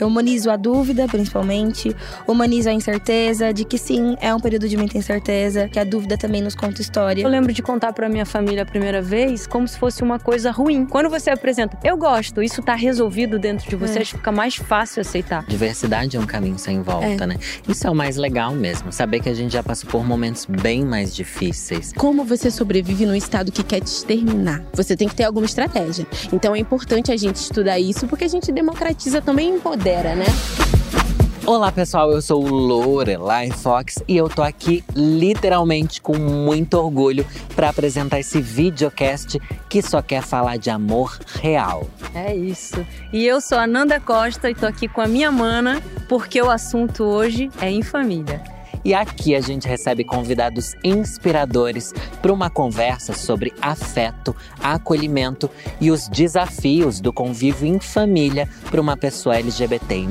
Eu humanizo a dúvida, principalmente, humanizo a incerteza, de que sim, é um período de muita incerteza, que a dúvida também nos conta história. Eu lembro de contar para minha família a primeira vez como se fosse uma coisa ruim. Quando você apresenta, eu gosto, isso tá resolvido dentro de você, é. fica mais fácil aceitar. Diversidade é um caminho sem volta, é. né? Isso é o mais legal mesmo, saber que a gente já passou por momentos bem mais difíceis. Como você sobrevive num estado que quer te exterminar? Você tem que ter alguma estratégia. Então é importante a gente estudar isso porque a gente democratiza também e né? Olá pessoal, eu sou o Lorelai Fox e eu tô aqui literalmente com muito orgulho para apresentar esse videocast que só quer falar de amor real. É isso. E eu sou a Nanda Costa e tô aqui com a minha mana porque o assunto hoje é em família. E aqui a gente recebe convidados inspiradores para uma conversa sobre afeto, acolhimento e os desafios do convívio em família para uma pessoa LGBTI.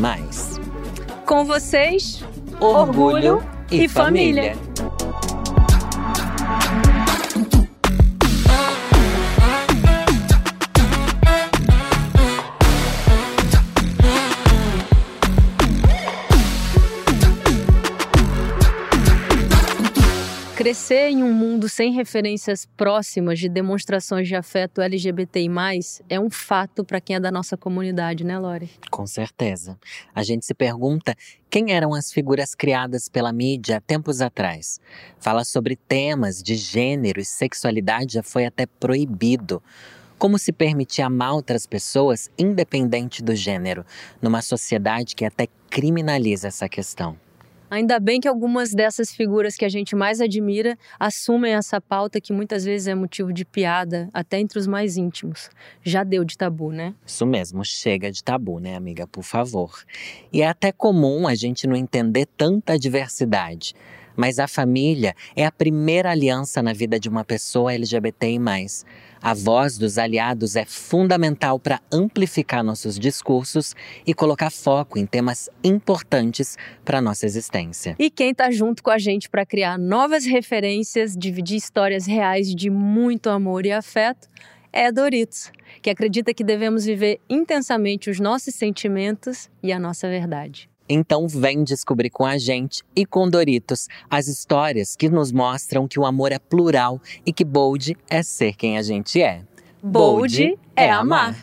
Com vocês, orgulho, orgulho e, e, família. família. Crescer em um mundo sem referências próximas de demonstrações de afeto LGBTI+, é um fato para quem é da nossa comunidade, né, Lore? Com certeza. A gente se pergunta quem eram as figuras criadas pela mídia há tempos atrás. Fala sobre temas de gênero e sexualidade já foi até proibido. Como se permitir amar outras pessoas independente do gênero, numa sociedade que até criminaliza essa questão? Ainda bem que algumas dessas figuras que a gente mais admira assumem essa pauta que muitas vezes é motivo de piada, até entre os mais íntimos. Já deu de tabu, né? Isso mesmo, chega de tabu, né, amiga? Por favor. E é até comum a gente não entender tanta diversidade. Mas a família é a primeira aliança na vida de uma pessoa LGBTI. A voz dos aliados é fundamental para amplificar nossos discursos e colocar foco em temas importantes para nossa existência. E quem está junto com a gente para criar novas referências, dividir histórias reais de muito amor e afeto é Doritos, que acredita que devemos viver intensamente os nossos sentimentos e a nossa verdade. Então vem descobrir com a gente e com Doritos as histórias que nos mostram que o amor é plural e que bold é ser quem a gente é. Bold, é amar.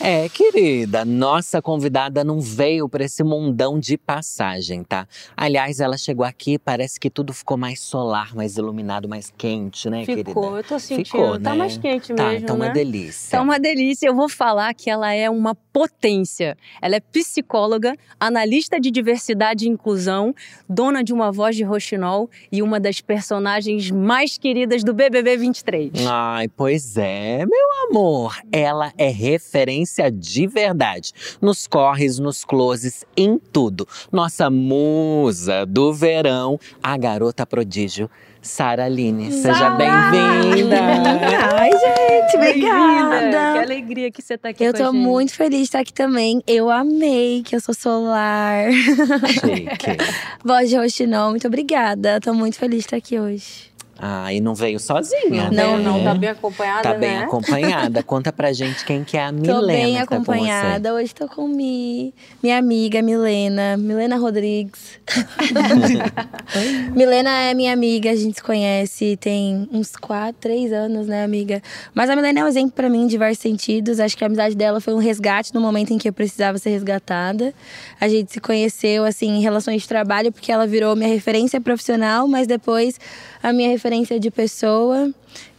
É, querida, nossa convidada não veio para esse mundão de passagem, tá? Aliás, ela chegou aqui, parece que tudo ficou mais solar, mais iluminado, mais quente, né, ficou, querida? Ficou, eu tô sentindo. Ficou, tá né? mais quente tá, mesmo, tá uma né? delícia. Tá uma delícia. Eu vou falar que ela é uma potência. Ela é psicóloga, analista de diversidade e inclusão, dona de uma voz de roxinol e uma das personagens mais queridas do BBB 23. Ai, pois é, meu amor. Ela é referência de verdade. Nos corres, nos closes, em tudo. Nossa musa do verão, a garota prodígio. Sara Aline, seja bem-vinda. Ai, gente, obrigada. Que alegria que você está aqui Eu tô muito feliz de estar aqui também. Eu amei que eu sou solar. Chique. Voz de roxinol, muito obrigada. Tô muito feliz de estar aqui hoje. Ah, e não veio sozinha, não, né? Não, tá bem acompanhada, Tá bem né? acompanhada. Conta pra gente quem que é a Milena. Tô bem tá acompanhada. Hoje tô com Mi, minha amiga Milena, Milena Rodrigues. Milena é minha amiga, a gente se conhece tem uns quatro, três anos, né, amiga? Mas a Milena é um exemplo pra mim em diversos sentidos. Acho que a amizade dela foi um resgate no momento em que eu precisava ser resgatada. A gente se conheceu, assim, em relações de trabalho, porque ela virou minha referência profissional, mas depois a minha referência de pessoa,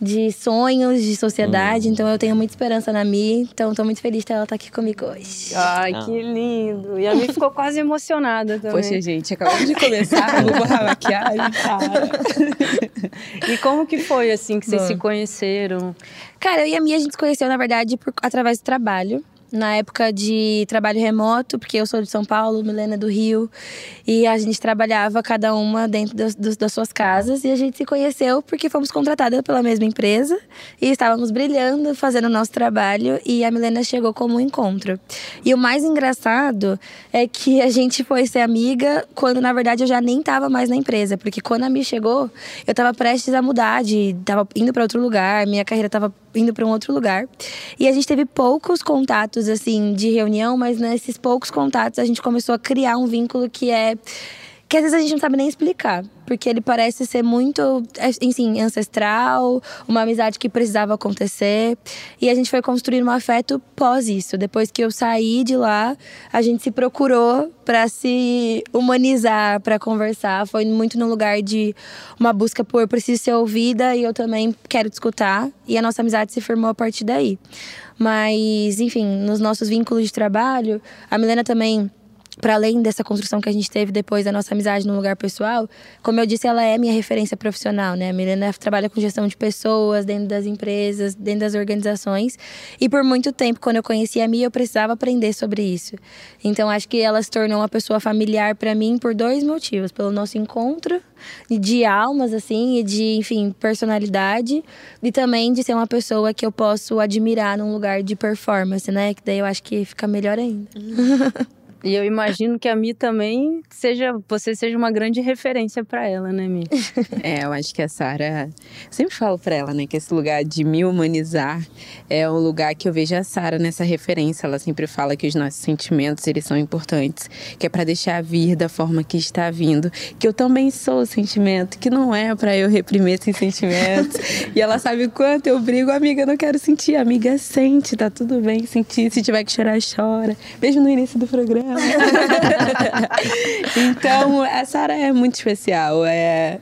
de sonhos, de sociedade. Hum. Então eu tenho muita esperança na Mi. Então estou muito feliz de ela estar aqui comigo hoje. Ai, ah. que lindo. E a Mi ficou quase emocionada também. Poxa, gente, acabamos de começar, vou borrar a maquiagem, cara. e como que foi, assim, que vocês Bom. se conheceram? Cara, eu e a Mi, a gente se conheceu, na verdade, por, através do trabalho na época de trabalho remoto, porque eu sou de São Paulo, Milena é do Rio, e a gente trabalhava cada uma dentro das, das suas casas e a gente se conheceu porque fomos contratadas pela mesma empresa e estávamos brilhando, fazendo o nosso trabalho e a Milena chegou como um encontro. E o mais engraçado é que a gente foi ser amiga quando na verdade eu já nem estava mais na empresa, porque quando a Mi chegou, eu estava prestes a mudar, de, tava indo para outro lugar, minha carreira estava indo para um outro lugar. E a gente teve poucos contatos, assim, de reunião, mas nesses poucos contatos a gente começou a criar um vínculo que é que às vezes a gente não sabe nem explicar, porque ele parece ser muito, enfim, ancestral, uma amizade que precisava acontecer, e a gente foi construir um afeto pós isso. Depois que eu saí de lá, a gente se procurou para se humanizar, para conversar. Foi muito no lugar de uma busca por preciso ser ouvida e eu também quero te escutar, e a nossa amizade se formou a partir daí. Mas, enfim, nos nossos vínculos de trabalho, a Milena também para além dessa construção que a gente teve depois da nossa amizade no lugar pessoal, como eu disse, ela é minha referência profissional, né? A Milena trabalha com gestão de pessoas dentro das empresas, dentro das organizações. E por muito tempo, quando eu conheci a Mia, eu precisava aprender sobre isso. Então, acho que ela se tornou uma pessoa familiar para mim por dois motivos: pelo nosso encontro de almas, assim, e de, enfim, personalidade, e também de ser uma pessoa que eu posso admirar num lugar de performance, né? Que daí eu acho que fica melhor ainda. E eu imagino que a Mi também seja, você seja uma grande referência para ela, né, Mi? é, eu acho que a Sara, sempre falo para ela, né, que esse lugar de me humanizar é um lugar que eu vejo a Sara nessa referência. Ela sempre fala que os nossos sentimentos, eles são importantes, que é para deixar vir da forma que está vindo, que eu também sou o sentimento, que não é para eu reprimir esses sentimentos. e ela sabe quanto eu brigo, amiga, não quero sentir, amiga, sente, tá tudo bem sentir, se tiver que chorar, chora. Beijo no início do programa. então, a Sara é muito especial. É,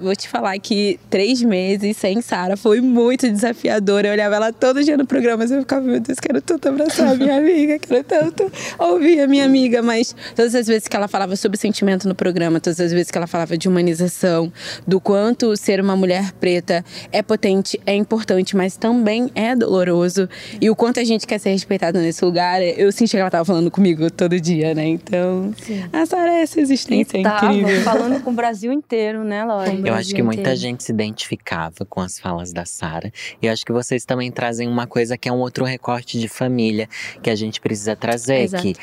vou te falar que três meses sem Sara foi muito desafiador. Eu olhava ela todo dia no programa, mas eu ficava, meu Deus, quero tanto abraçar a minha amiga, quero tanto ouvir a minha amiga. Mas todas as vezes que ela falava sobre sentimento no programa, todas as vezes que ela falava de humanização, do quanto ser uma mulher preta é potente, é importante, mas também é doloroso. E o quanto a gente quer ser respeitado nesse lugar, eu senti que ela estava falando comigo todo dia, né? Então, Sim. a Sara é essa existência tava incrível. falando com o Brasil inteiro, né, Laura? Eu acho que muita inteiro. gente se identificava com as falas da Sara. E eu acho que vocês também trazem uma coisa que é um outro recorte de família que a gente precisa trazer, Exato. que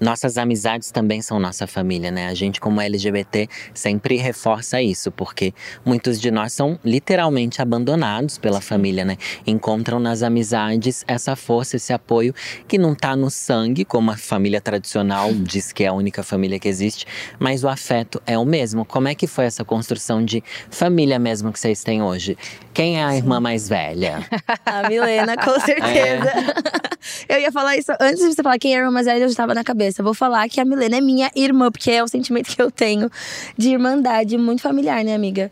nossas amizades também são nossa família, né? A gente, como LGBT, sempre reforça isso, porque muitos de nós são literalmente abandonados pela família, né? Encontram nas amizades essa força, esse apoio que não tá no sangue, como a família tradicional diz que é a única família que existe, mas o afeto é o mesmo. Como é que foi essa construção de família mesmo que vocês têm hoje? Quem é a irmã mais velha? a Milena, com certeza. É. Eu ia falar isso antes de você falar quem é a irmã mais velha, eu já estava na cabeça cabeça. Vou falar que a Milena é minha irmã, porque é o sentimento que eu tenho de irmandade muito familiar, né, amiga?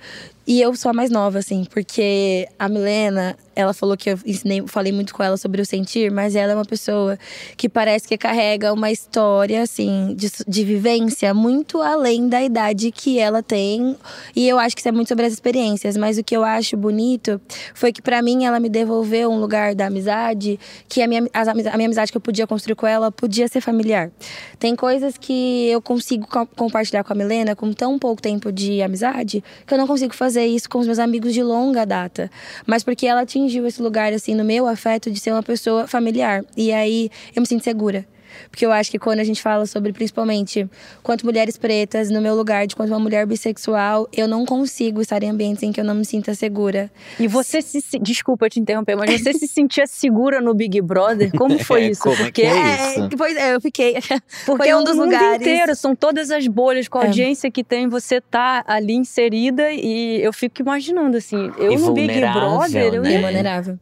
E eu sou a mais nova, assim, porque a Milena, ela falou que eu ensinei, falei muito com ela sobre o sentir, mas ela é uma pessoa que parece que carrega uma história, assim, de, de vivência muito além da idade que ela tem. E eu acho que isso é muito sobre as experiências. Mas o que eu acho bonito foi que, para mim, ela me devolveu um lugar da amizade que a minha, a, a minha amizade que eu podia construir com ela podia ser familiar. Tem coisas que eu consigo compartilhar com a Milena com tão pouco tempo de amizade que eu não consigo fazer isso com os meus amigos de longa data. Mas porque ela atingiu esse lugar, assim, no meu afeto de ser uma pessoa familiar. E aí eu me sinto segura. Porque eu acho que quando a gente fala sobre, principalmente, quanto mulheres pretas, no meu lugar de quanto uma mulher bissexual, eu não consigo estar em ambientes em que eu não me sinta segura. E você se. Desculpa te interromper, mas você se sentia segura no Big Brother? Como foi isso? Como Porque é, isso? pois é, eu fiquei. Porque foi um dos lugares. inteiro, são todas as bolhas com a é. audiência que tem, você tá ali inserida e eu fico imaginando assim, eu e no Big Brother, né? eu ia vulnerável.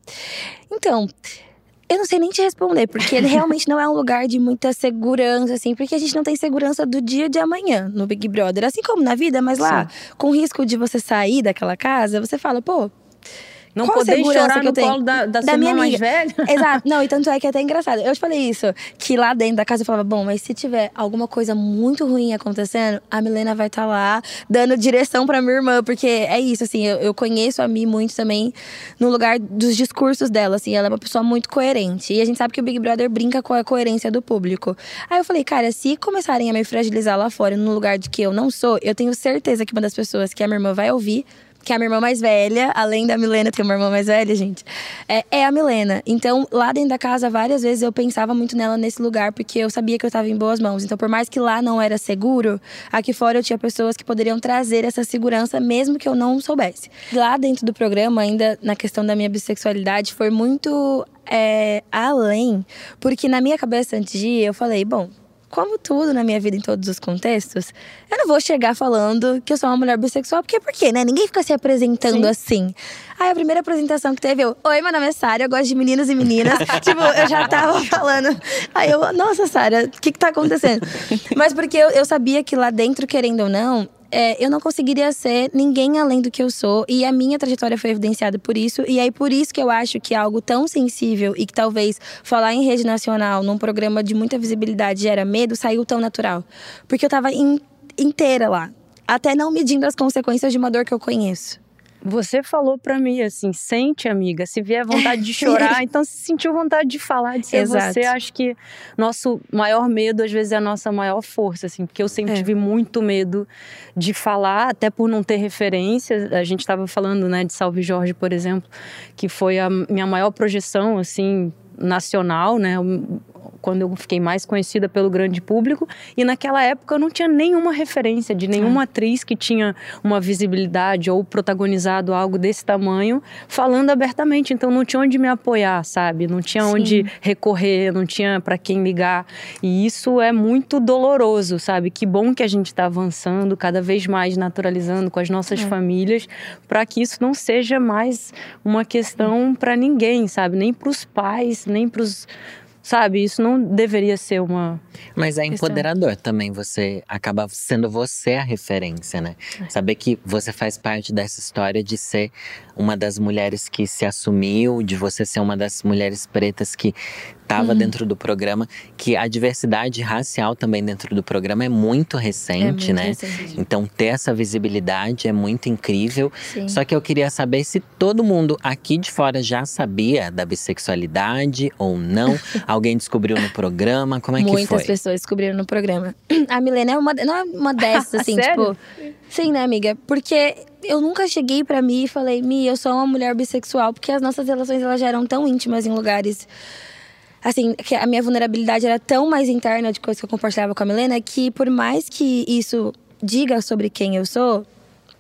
Então, eu não sei nem te responder, porque ele realmente não é um lugar de muita segurança, assim, porque a gente não tem segurança do dia de amanhã no Big Brother. Assim como na vida, mas lá, Sim. com risco de você sair daquela casa, você fala, pô, não Qual poder chorar no colo da, da, da minha mais velha. Exato. Não, e tanto é que é até engraçado. Eu te falei isso, que lá dentro da casa eu falava, bom, mas se tiver alguma coisa muito ruim acontecendo, a Milena vai estar tá lá dando direção pra minha irmã, porque é isso, assim, eu, eu conheço a Mi muito também no lugar dos discursos dela, assim, ela é uma pessoa muito coerente. E a gente sabe que o Big Brother brinca com a coerência do público. Aí eu falei, cara, se começarem a me fragilizar lá fora, no lugar de que eu não sou, eu tenho certeza que uma das pessoas que a minha irmã vai ouvir que é a minha irmã mais velha, além da Milena, tem uma irmã mais velha, gente, é, é, a Milena. Então, lá dentro da casa, várias vezes eu pensava muito nela nesse lugar, porque eu sabia que eu estava em boas mãos. Então, por mais que lá não era seguro, aqui fora eu tinha pessoas que poderiam trazer essa segurança, mesmo que eu não soubesse. Lá dentro do programa, ainda na questão da minha bissexualidade, foi muito é, além, porque na minha cabeça antes de ir, eu falei, bom, como tudo na minha vida, em todos os contextos, eu não vou chegar falando que eu sou uma mulher bissexual, porque por quê, né? Ninguém fica se apresentando Sim. assim. Aí a primeira apresentação que teve, eu, oi, meu nome é Sara, eu gosto de meninos e meninas. tipo, eu já tava falando. Aí eu, nossa, Sara, o que que tá acontecendo? Mas porque eu, eu sabia que lá dentro, querendo ou não, é, eu não conseguiria ser ninguém além do que eu sou. E a minha trajetória foi evidenciada por isso. E aí, por isso que eu acho que algo tão sensível e que talvez falar em rede nacional, num programa de muita visibilidade, gera medo, saiu tão natural. Porque eu tava in, inteira lá. Até não medindo as consequências de uma dor que eu conheço. Você falou para mim assim, sente, amiga, se vier vontade de chorar, então se sentiu vontade de falar, de ser Exato. você, acho que nosso maior medo às vezes é a nossa maior força, assim, porque eu sempre é. tive muito medo de falar, até por não ter referências. A gente estava falando, né, de Salve Jorge, por exemplo, que foi a minha maior projeção, assim, nacional, né? Quando eu fiquei mais conhecida pelo grande público. E naquela época eu não tinha nenhuma referência de nenhuma é. atriz que tinha uma visibilidade ou protagonizado algo desse tamanho falando abertamente. Então não tinha onde me apoiar, sabe? Não tinha Sim. onde recorrer, não tinha para quem ligar. E isso é muito doloroso, sabe? Que bom que a gente está avançando, cada vez mais naturalizando com as nossas é. famílias, para que isso não seja mais uma questão para ninguém, sabe? Nem para os pais, nem para os Sabe? Isso não deveria ser uma. Mas é empoderador questão. também você acaba sendo você a referência, né? É. Saber que você faz parte dessa história de ser uma das mulheres que se assumiu, de você ser uma das mulheres pretas que estava uhum. dentro do programa, que a diversidade racial também dentro do programa é muito recente, é muito né? Recente. Então ter essa visibilidade é muito incrível. Sim. Só que eu queria saber se todo mundo aqui de fora já sabia da bissexualidade ou não. Alguém descobriu no programa? Como é Muitas que foi? Muitas pessoas descobriram no programa. A Milena é uma, não é uma dessas, assim, tipo. Sim, né, amiga? Porque eu nunca cheguei para mim e falei, Mi, eu sou uma mulher bissexual, porque as nossas relações elas já eram tão íntimas em lugares assim, que a minha vulnerabilidade era tão mais interna de coisas que eu compartilhava com a Milena que por mais que isso diga sobre quem eu sou,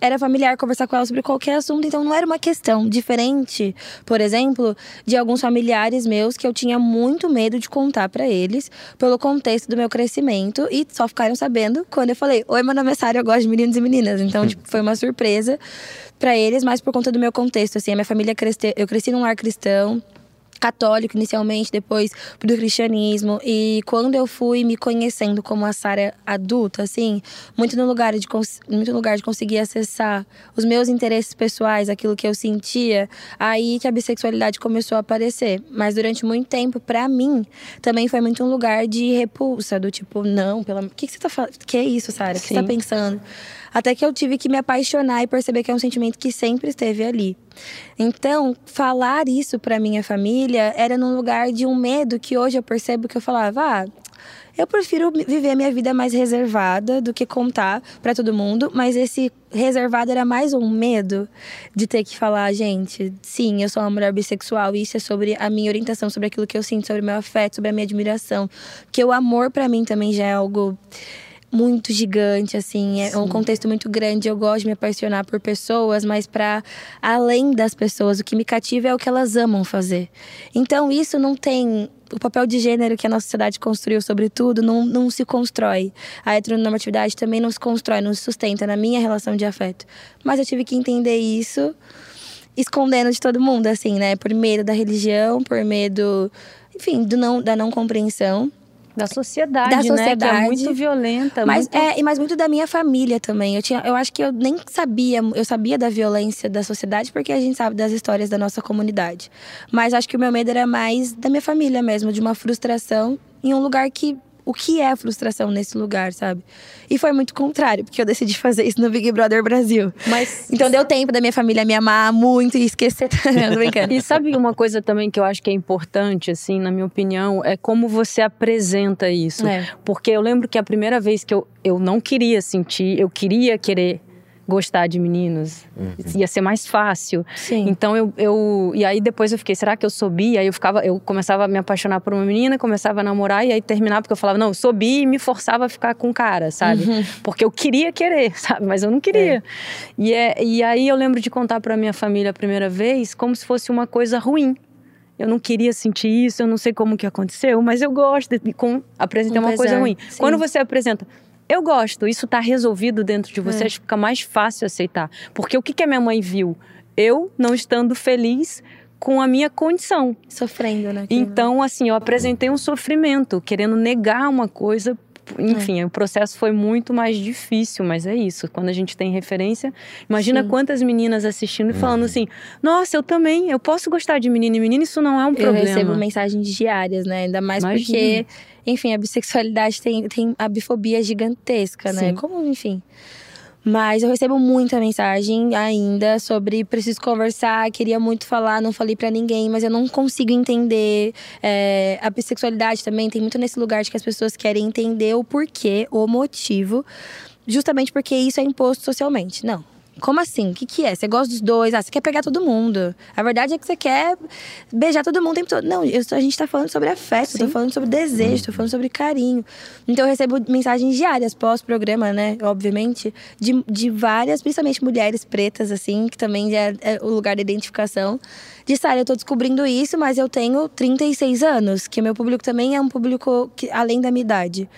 era familiar conversar com ela sobre qualquer assunto, então não era uma questão diferente, por exemplo, de alguns familiares meus que eu tinha muito medo de contar para eles pelo contexto do meu crescimento e só ficaram sabendo quando eu falei: "Oi, meu nome é Sara, eu gosto de meninos e meninas". Então, tipo, foi uma surpresa para eles, mas por conta do meu contexto, assim, a minha família cresceu, eu cresci num lar cristão, católico inicialmente, depois do cristianismo. E quando eu fui me conhecendo como a Sara adulta, assim, muito no lugar de muito lugar de conseguir acessar os meus interesses pessoais, aquilo que eu sentia, aí que a bissexualidade começou a aparecer. Mas durante muito tempo, para mim, também foi muito um lugar de repulsa, do tipo, não, pelo o que, que você tá falando? Que é isso, Sara? O que você tá pensando? Até que eu tive que me apaixonar e perceber que é um sentimento que sempre esteve ali. Então, falar isso para minha família era num lugar de um medo que hoje eu percebo que eu falava, ah, eu prefiro viver a minha vida mais reservada do que contar para todo mundo, mas esse reservado era mais um medo de ter que falar, gente, sim, eu sou uma mulher bissexual, isso é sobre a minha orientação, sobre aquilo que eu sinto, sobre o meu afeto, sobre a minha admiração, porque o amor para mim também já é algo muito gigante, assim, é Sim. um contexto muito grande. Eu gosto de me apaixonar por pessoas, mas para além das pessoas, o que me cativa é o que elas amam fazer. Então, isso não tem o papel de gênero que a nossa sociedade construiu, sobretudo, não, não se constrói. A heteronormatividade também não se constrói, não se sustenta na minha relação de afeto. Mas eu tive que entender isso escondendo de todo mundo, assim, né? Por medo da religião, por medo, enfim, do não, da não compreensão. Da sociedade, da sociedade, né? Que é muito violenta. Mas, muito... É, mas muito da minha família também. Eu, tinha, eu acho que eu nem sabia, eu sabia da violência da sociedade porque a gente sabe das histórias da nossa comunidade. Mas acho que o meu medo era mais da minha família mesmo, de uma frustração em um lugar que o que é a frustração nesse lugar, sabe? E foi muito contrário, porque eu decidi fazer isso no Big Brother Brasil. Mas então deu tempo da minha família me amar muito e esquecer. Não, brincando. E sabe uma coisa também que eu acho que é importante, assim, na minha opinião, é como você apresenta isso. É. Porque eu lembro que a primeira vez que eu, eu não queria sentir, eu queria querer gostar de meninos. Uhum. Ia ser mais fácil. Sim. Então eu, eu. E aí depois eu fiquei, será que eu sou bi? E aí eu ficava, eu começava a me apaixonar por uma menina, começava a namorar, e aí terminava, porque eu falava, não, eu sou bi e me forçava a ficar com o cara, sabe? Porque eu queria querer, sabe? Mas eu não queria. E, é, e aí eu lembro de contar pra minha família a primeira vez como se fosse uma coisa ruim. Eu não queria sentir isso, eu não sei como que aconteceu, mas eu gosto. E com, apresentei Com uma coisa ruim. sim. Quando você apresenta, eu gosto, isso tá resolvido dentro de você, É. fica mais fácil aceitar. Porque o que, que a minha mãe viu? Eu não estando feliz com a minha condição. Sofrendo, né? Então, assim, eu apresentei um sofrimento, querendo negar uma coisa. Enfim, o processo foi muito mais difícil, mas é isso. Quando a gente tem referência, imagina Sim. quantas meninas assistindo e falando assim: Nossa, eu também, eu posso gostar de menino e menina, isso não é um Eu problema. recebo mensagens diárias, né? Ainda mais Imagina. porque, enfim, a bissexualidade tem, tem a bifobia gigantesca, né? Sim. Como, enfim. Mas eu recebo muita mensagem ainda sobre preciso conversar, queria muito falar, não falei pra ninguém, mas eu não consigo entender. É, a bissexualidade também tem muito nesse lugar de que as pessoas querem entender o porquê, o motivo, justamente porque isso é imposto socialmente. Não. Como assim? O que, que é? Você gosta dos dois? Ah, você quer pegar todo mundo. A verdade é que você quer beijar todo mundo o tempo todo. Não, eu- a gente tá falando sobre afeto, tô falando sobre desejo, tô falando sobre carinho. Então eu recebo mensagens diárias pós-programa, né? Obviamente, de, de várias, principalmente mulheres pretas, assim, que também é, é o lugar da identificação. De Sara, eu tô descobrindo isso, mas eu tenho 36 anos, que o meu público também é um público que, além da minha idade.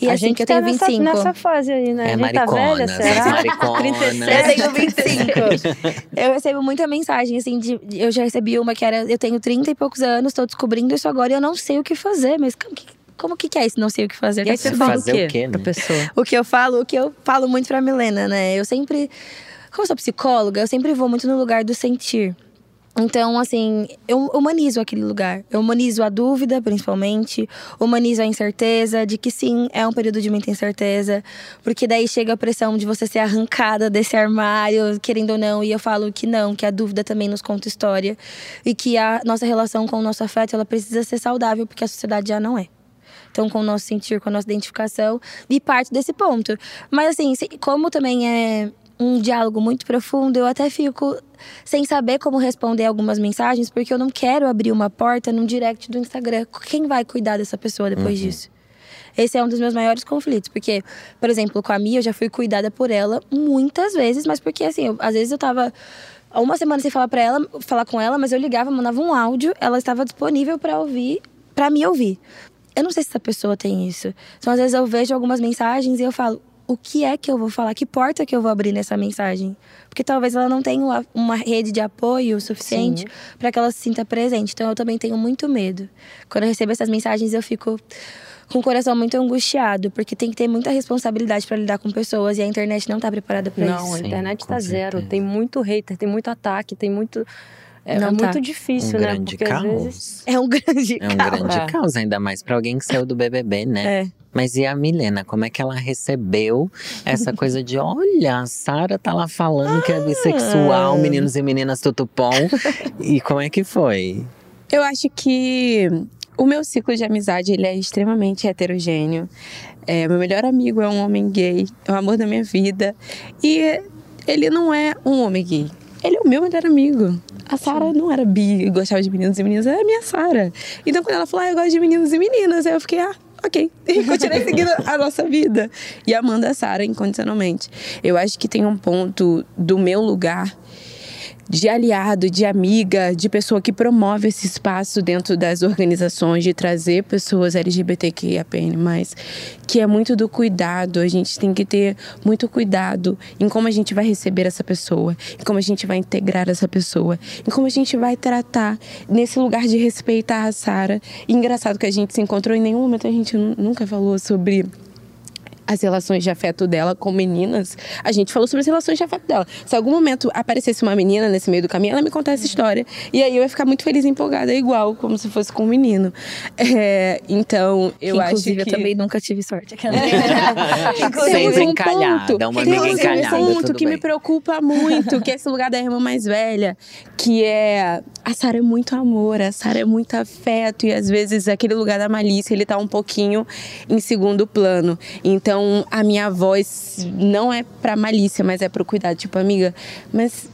E a assim, gente que eu tá tenho nessa, 25. nessa fase aí, né? É a gente tá maricona, velha, será? mariconas. 37. Eu tenho 25. eu recebo muita mensagem, assim, de, eu já recebi uma que era, eu tenho 30 e poucos anos, tô descobrindo isso agora e eu não sei o que fazer. Mas como que, como que que é isso, não sei o que fazer? E aí você Tá fala Fazer o o quê, quê, pra né? pessoa? o que eu falo, o que eu falo muito pra Milena, né? Eu sempre, como eu sou psicóloga, eu sempre vou muito no lugar do sentir. Então, assim, eu humanizo aquele lugar. Eu humanizo a dúvida, principalmente. Humanizo a incerteza de que sim, é um período de muita incerteza. Porque daí chega a pressão de você ser arrancada desse armário, querendo ou não. E eu falo que não, que a dúvida também nos conta história. E que a nossa relação com o nosso afeto, ela precisa ser saudável, porque a sociedade já não é. Então, com o nosso sentir, com a nossa identificação, e parte desse ponto. Mas, assim, como também é um diálogo muito profundo, eu até fico sem saber como responder algumas mensagens, porque eu não quero abrir uma porta num direct do Instagram. Quem vai cuidar dessa pessoa depois disso? Esse é um dos meus maiores conflitos, porque, por exemplo, com a Mia, eu já fui cuidada por ela muitas vezes, mas porque, assim, eu- às vezes eu tava uma semana sem falar para ela, falar com ela, mas eu ligava, mandava um áudio, ela estava disponível para ouvir, para me ouvir. Eu não sei se essa pessoa tem isso. Então, às vezes eu vejo algumas mensagens e eu falo, o que é que eu vou falar? Que porta que eu vou abrir nessa mensagem? Porque talvez ela não tenha uma, rede de apoio suficiente para que ela se sinta presente. Então, eu também tenho muito medo. Quando eu recebo essas mensagens, eu fico com o coração muito angustiado, porque tem que ter muita responsabilidade para lidar com pessoas e a internet não tá preparada para Não, a isso. Sim, internet com tá zero. Tem muito hater, tem muito ataque, tem muito. É, Não é tá. muito difícil, um né? grande Porque às caos. vezes. É um grande É um caos. grande É. caos, ainda mais pra alguém que saiu do BBB, né? É. Mas e a Milena, como é que ela recebeu essa coisa de, olha, a Sara tá lá falando que é Ah. bissexual, meninos e meninas tutupom. e como é que foi? Eu acho que o meu ciclo de amizade ele é extremamente heterogêneo. É, meu melhor amigo é um homem gay, é o amor da minha vida. E ele não é um homem gay. Ele é o meu melhor amigo. A Sara não era bi e gostava de meninos e meninas, era a minha Sara. Então quando ela falou, ah, eu gosto de meninos e meninas, aí eu fiquei, ah, ok. E continuei seguindo a nossa vida. E amando a Sara incondicionalmente. Eu acho que tem um ponto do meu lugar de aliado, de amiga, de pessoa que promove esse espaço dentro das organizações, de trazer pessoas LGBTQIAPN+, que é muito do cuidado. A gente tem que ter muito cuidado em como a gente vai receber essa pessoa, em como a gente vai integrar essa pessoa, em como a gente vai tratar nesse lugar de respeitar a Sara. Engraçado que a gente se encontrou em nenhum momento a gente nu- nunca falou sobre as relações de afeto dela com meninas, a gente falou sobre as relações de afeto dela. Se algum momento aparecesse uma menina nesse meio do caminho, ela me contar essa história. E aí eu ia ficar muito feliz e empolgada, igual, como se fosse com um menino. É, então, eu Que, acho inclusive, que... eu também nunca tive sorte. Temos Sempre um encalhada, ponto, uma temos amiga encalhada, um ponto que me bem. preocupa muito, que é esse lugar da irmã mais velha, que é a Sara é muito amor, a Sara é muito afeto e às vezes aquele lugar da malícia ele tá um pouquinho em segundo plano. Então Então, a minha voz não é pra malícia, mas é pro cuidado. Tipo, amiga, mas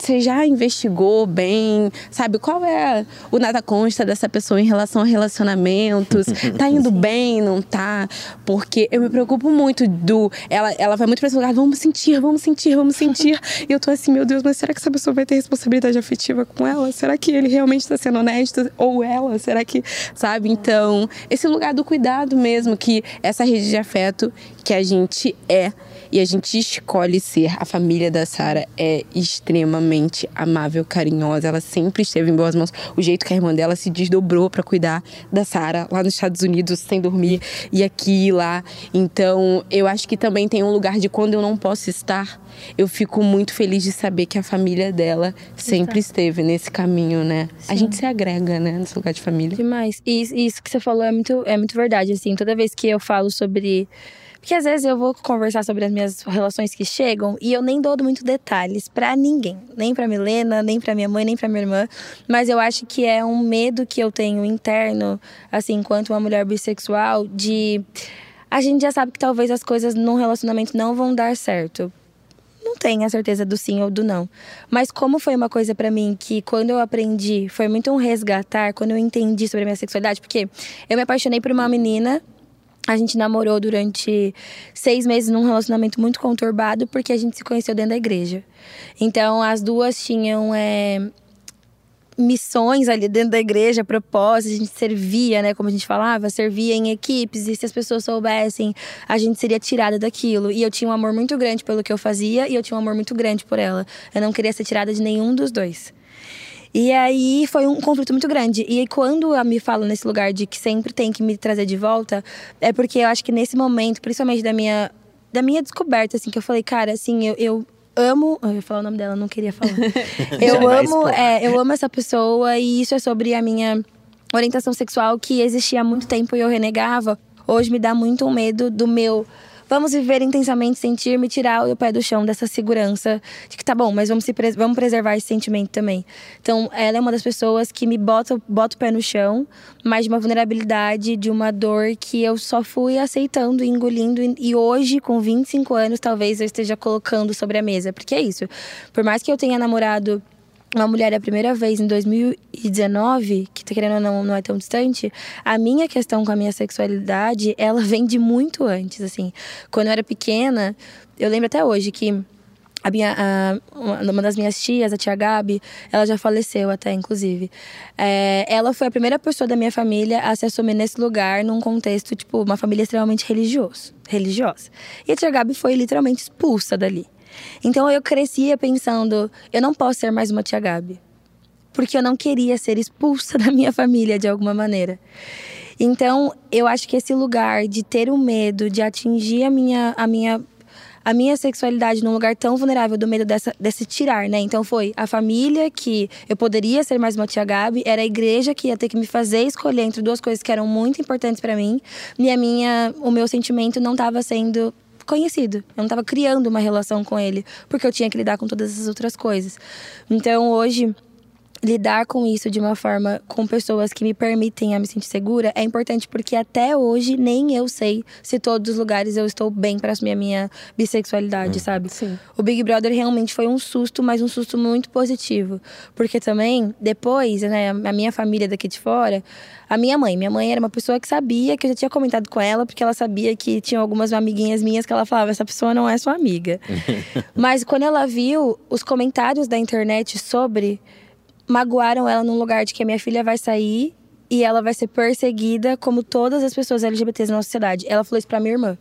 você já investigou bem, sabe? Qual é o nada consta dessa pessoa em relação a relacionamentos? Tá indo bem, não tá? Porque eu me preocupo muito do. Ela, ela vai muito pra esse lugar, vamos sentir, vamos sentir, vamos sentir. e eu tô assim, meu Deus, mas será que essa pessoa vai ter responsabilidade afetiva com ela? Será que ele realmente tá sendo honesto? Ou ela? Será que. Sabe? Então, esse lugar do cuidado mesmo, que essa rede de afeto que a gente é e a gente escolhe ser. A família da Sara é extremamente amável, carinhosa. Ela sempre esteve em boas mãos. O jeito que a irmã dela se desdobrou para cuidar da Sara lá nos Estados Unidos sem dormir e aqui e lá. Então, eu acho que também tem um lugar de quando eu não posso estar, eu fico muito feliz de saber que a família dela sempre esteve nesse caminho, né? Sim. A gente se agrega, né, nesse lugar de família. Demais. E isso que você falou é muito, é muito verdade, assim. Toda vez que eu falo sobre porque às vezes eu vou conversar sobre as minhas relações que chegam e eu nem dou muito detalhes para ninguém, nem para Milena, nem para minha mãe, nem para minha irmã, mas eu acho que é um medo que eu tenho interno, assim, enquanto uma mulher bissexual, de a gente já sabe que talvez as coisas num relacionamento não vão dar certo. Não tenho a certeza do sim ou do não. Mas como foi uma coisa para mim que quando eu aprendi, foi muito um resgatar, quando eu entendi sobre a minha sexualidade, porque eu me apaixonei por uma menina a gente namorou durante seis meses num relacionamento muito conturbado, porque a gente se conheceu dentro da igreja. Então, as duas tinham é, missões ali dentro da igreja, propósitos, a gente servia, né, como a gente falava, servia em equipes, e se as pessoas soubessem, a gente seria tirada daquilo. E eu tinha um amor muito grande pelo que eu fazia, e eu tinha um amor muito grande por ela. Eu não queria ser tirada de nenhum dos dois. E aí foi um conflito muito grande. E quando eu me falo nesse lugar de que sempre tem que me trazer de volta, é porque eu acho que nesse momento, principalmente da minha, da minha descoberta, assim, que eu falei, cara, assim, eu, eu amo. Eu ia falar o nome dela, não queria falar. eu amo, é, eu amo essa pessoa e isso é sobre a minha orientação sexual que existia há muito tempo e eu renegava. Hoje me dá muito um medo do meu Vamos viver intensamente, sentir, me tirar o pé do chão dessa segurança de que tá bom, mas vamos, se vamos preservar esse sentimento também. Então, ela é uma das pessoas que me bota, bota o pé no chão, mas de uma vulnerabilidade, de uma dor que eu só fui aceitando engolindo. E hoje, com 25 anos, talvez eu esteja colocando sobre a mesa. Porque é isso. Por mais que eu tenha namorado uma mulher a primeira vez em 2019, que tá querendo ou não, não é tão distante, a minha questão com a minha sexualidade, ela vem de muito antes, assim. Quando eu era pequena, eu lembro até hoje que a minha, a, uma das minhas tias, a tia Gabi, ela já faleceu até, inclusive. É, ela foi a primeira pessoa da minha família a se assumir nesse lugar, num contexto, tipo, uma família extremamente religioso, religiosa. E a tia Gabi foi literalmente expulsa dali. Então eu crescia pensando, eu não posso ser mais uma tia Gabi. Porque eu não queria ser expulsa da minha família de alguma maneira. Então, eu acho que esse lugar de ter o medo de atingir a minha, a minha a minha sexualidade num lugar tão vulnerável do medo dessa, desse tirar, né? Então foi a família que eu poderia ser mais uma tia Gabi, era a igreja que ia ter que me fazer escolher entre duas coisas que eram muito importantes para mim, e a minha, o meu sentimento não estava sendo conhecido. Eu não estava criando uma relação com ele, porque eu tinha que lidar com todas as outras coisas. Então hoje lidar com isso de uma forma com pessoas que me permitem a me sentir segura é importante porque até hoje nem eu sei se todos os lugares eu estou bem para assumir a minha bissexualidade, hum. sabe? Sim. O Big Brother realmente foi um susto, mas um susto muito positivo, porque também depois, né, a minha família daqui de fora, a minha mãe, minha mãe era uma pessoa que sabia que eu já tinha comentado com ela, porque ela sabia que tinha algumas amiguinhas minhas que ela falava essa pessoa não é sua amiga. mas quando ela viu os comentários da internet sobre magoaram ela num lugar de que a minha filha vai sair e ela vai ser perseguida como todas as pessoas LGBTs na nossa sociedade. Ela falou isso pra minha irmã.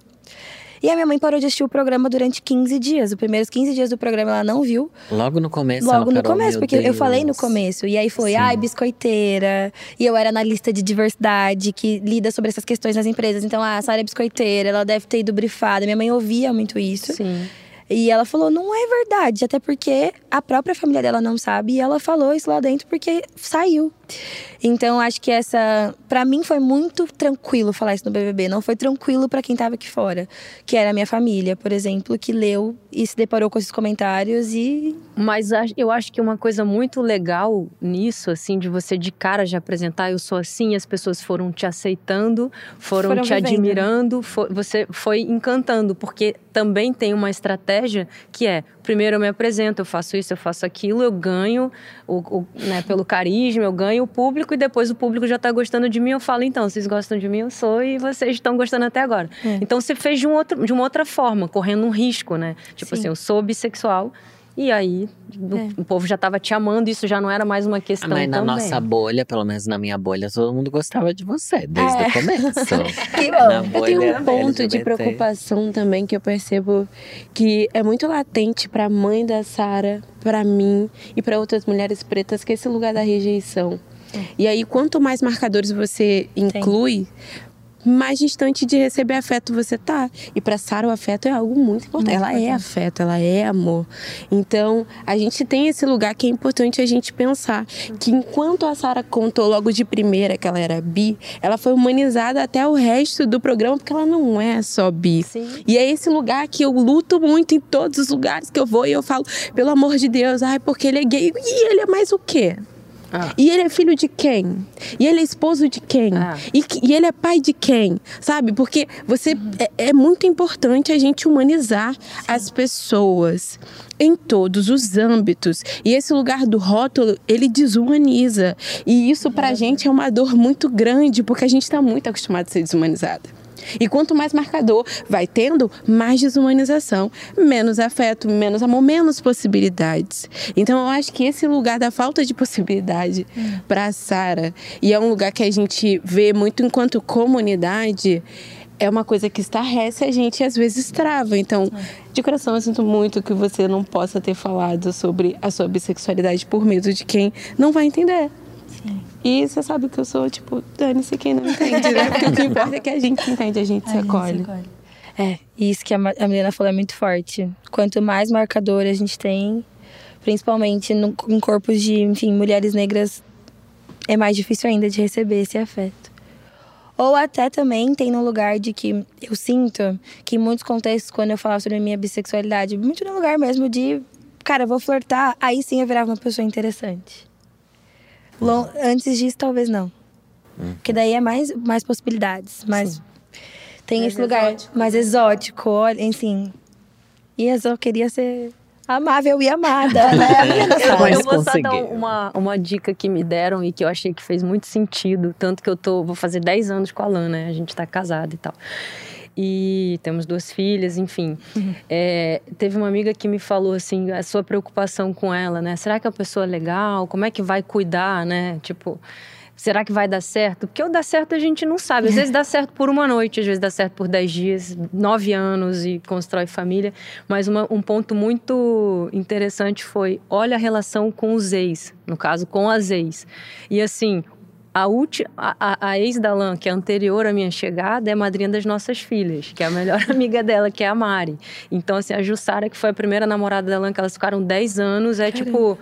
E a minha mãe parou de assistir o programa durante 15 dias. Os primeiros 15 dias do programa ela não viu. Logo no começo. Logo no parou, começo, porque Deus. eu falei no começo. E aí foi, Sim. ai, biscoiteira. E eu era analista de diversidade, que lida sobre essas questões nas empresas. Então, ah, a Sara é biscoiteira, ela deve ter ido brifada. Minha mãe ouvia muito isso. Sim. E ela falou: não é verdade, até porque a própria família dela não sabe. E ela falou isso lá dentro porque saiu. Então acho que essa, Pra mim foi muito tranquilo falar isso no BBB, não foi tranquilo pra quem tava aqui fora, que era a minha família, por exemplo, que leu e se deparou com esses comentários e Mas eu acho que uma coisa muito legal nisso, assim, de você de cara já apresentar, eu sou assim, as pessoas foram te aceitando, foram, Foram te vivendo, né? admirando, fo- você foi encantando, porque também tem uma estratégia que é, primeiro eu me apresento, eu faço isso, eu faço aquilo, eu ganho o, o- né, pelo carisma, eu ganho o público e depois o público já tá gostando de mim, eu falo, então, vocês gostam de mim, eu sou e vocês estão gostando até agora. É. Então você fez de, um outro, de uma outra forma, correndo um risco, né? Tipo Sim. assim, eu sou bissexual, e aí o- É. o povo já tava te amando, isso já não era mais uma Ah, questão Mas na também. nossa bolha, pelo menos na minha bolha, todo mundo gostava de você, desde É. o começo. que Na Eu tenho um ponto de LGBT. preocupação também que eu percebo que é muito latente pra mãe da Sara, pra mim e pra outras mulheres pretas que é esse lugar da rejeição. E aí quanto mais marcadores você inclui, mais distante de receber afeto você tá. E pra Sara o afeto é algo muito importante. Muito ela é importante. afeto, ela é amor. Então, a gente tem esse lugar que é importante a gente pensar que enquanto a Sara contou logo de primeira que ela era bi, ela foi humanizada até o resto do programa porque ela não é só bi. Sim. E é esse lugar que eu luto muito em todos os lugares que eu vou e eu falo, pelo amor de Deus, ai, porque ele é gay. E ele é mais o quê? Ah. E ele é filho de quem? E ele é esposo de quem? Ah. E, e ele é pai de quem? Sabe? Porque você é, é muito importante a gente humanizar as pessoas em todos os âmbitos. E esse lugar do rótulo, ele desumaniza. E isso pra gente é uma dor muito grande, porque a gente tá muito acostumado a ser desumanizada. E quanto mais marcador vai tendo, mais desumanização, menos afeto, menos amor, menos possibilidades. Então eu acho que esse lugar da falta de possibilidade para a Sara, e é um lugar que a gente vê muito enquanto comunidade, é uma coisa que estarrece a gente e às vezes trava. Então, de coração, eu sinto muito que você não possa ter falado sobre a sua bissexualidade por medo de quem não vai entender. E você sabe que eu sou, tipo, dane-se quem não entende, né? Porque o que importa é que a gente entende, a gente se acolhe. É, e isso que a a Milena falou é muito forte. Quanto mais marcador a gente tem, principalmente no- em corpos de, enfim, mulheres negras, é mais difícil ainda de receber esse afeto. Ou até também tem no lugar de que eu sinto que em muitos contextos, quando eu falava sobre a minha bissexualidade, muito no lugar mesmo de, cara, vou flertar, aí sim eu virava uma pessoa interessante. Lon- Antes disso, talvez não. Porque daí é mais, mais possibilidades. Mas tem Mais esse lugar mais exótico, olha, enfim. E eu só queria ser amável e amada, né? Eu, eu vou só dar uma, uma dica que me deram e que eu achei que fez muito sentido. Tanto que eu tô, vou fazer 10 anos com a Lana, né? A gente tá casado e tal. E temos duas filhas, enfim. É, teve uma amiga que me falou assim, a sua preocupação com ela, né? Será que é uma pessoa legal? Como é que vai cuidar, né? Tipo, será que vai dar certo? Porque o dar certo a gente não sabe. Às vezes dá certo por uma noite, às vezes dá certo por 10 dias, 9 anos e constrói família. Mas uma- um ponto muito interessante foi: olha a relação com os ex, no caso, com as ex. E assim. A, a, a- ex da Lan, que é anterior à minha chegada, é madrinha das nossas filhas, que é a melhor amiga dela, que é a Mari. Então, assim, a Jussara, que foi a primeira namorada da Lan, que elas ficaram 10 anos, é tipo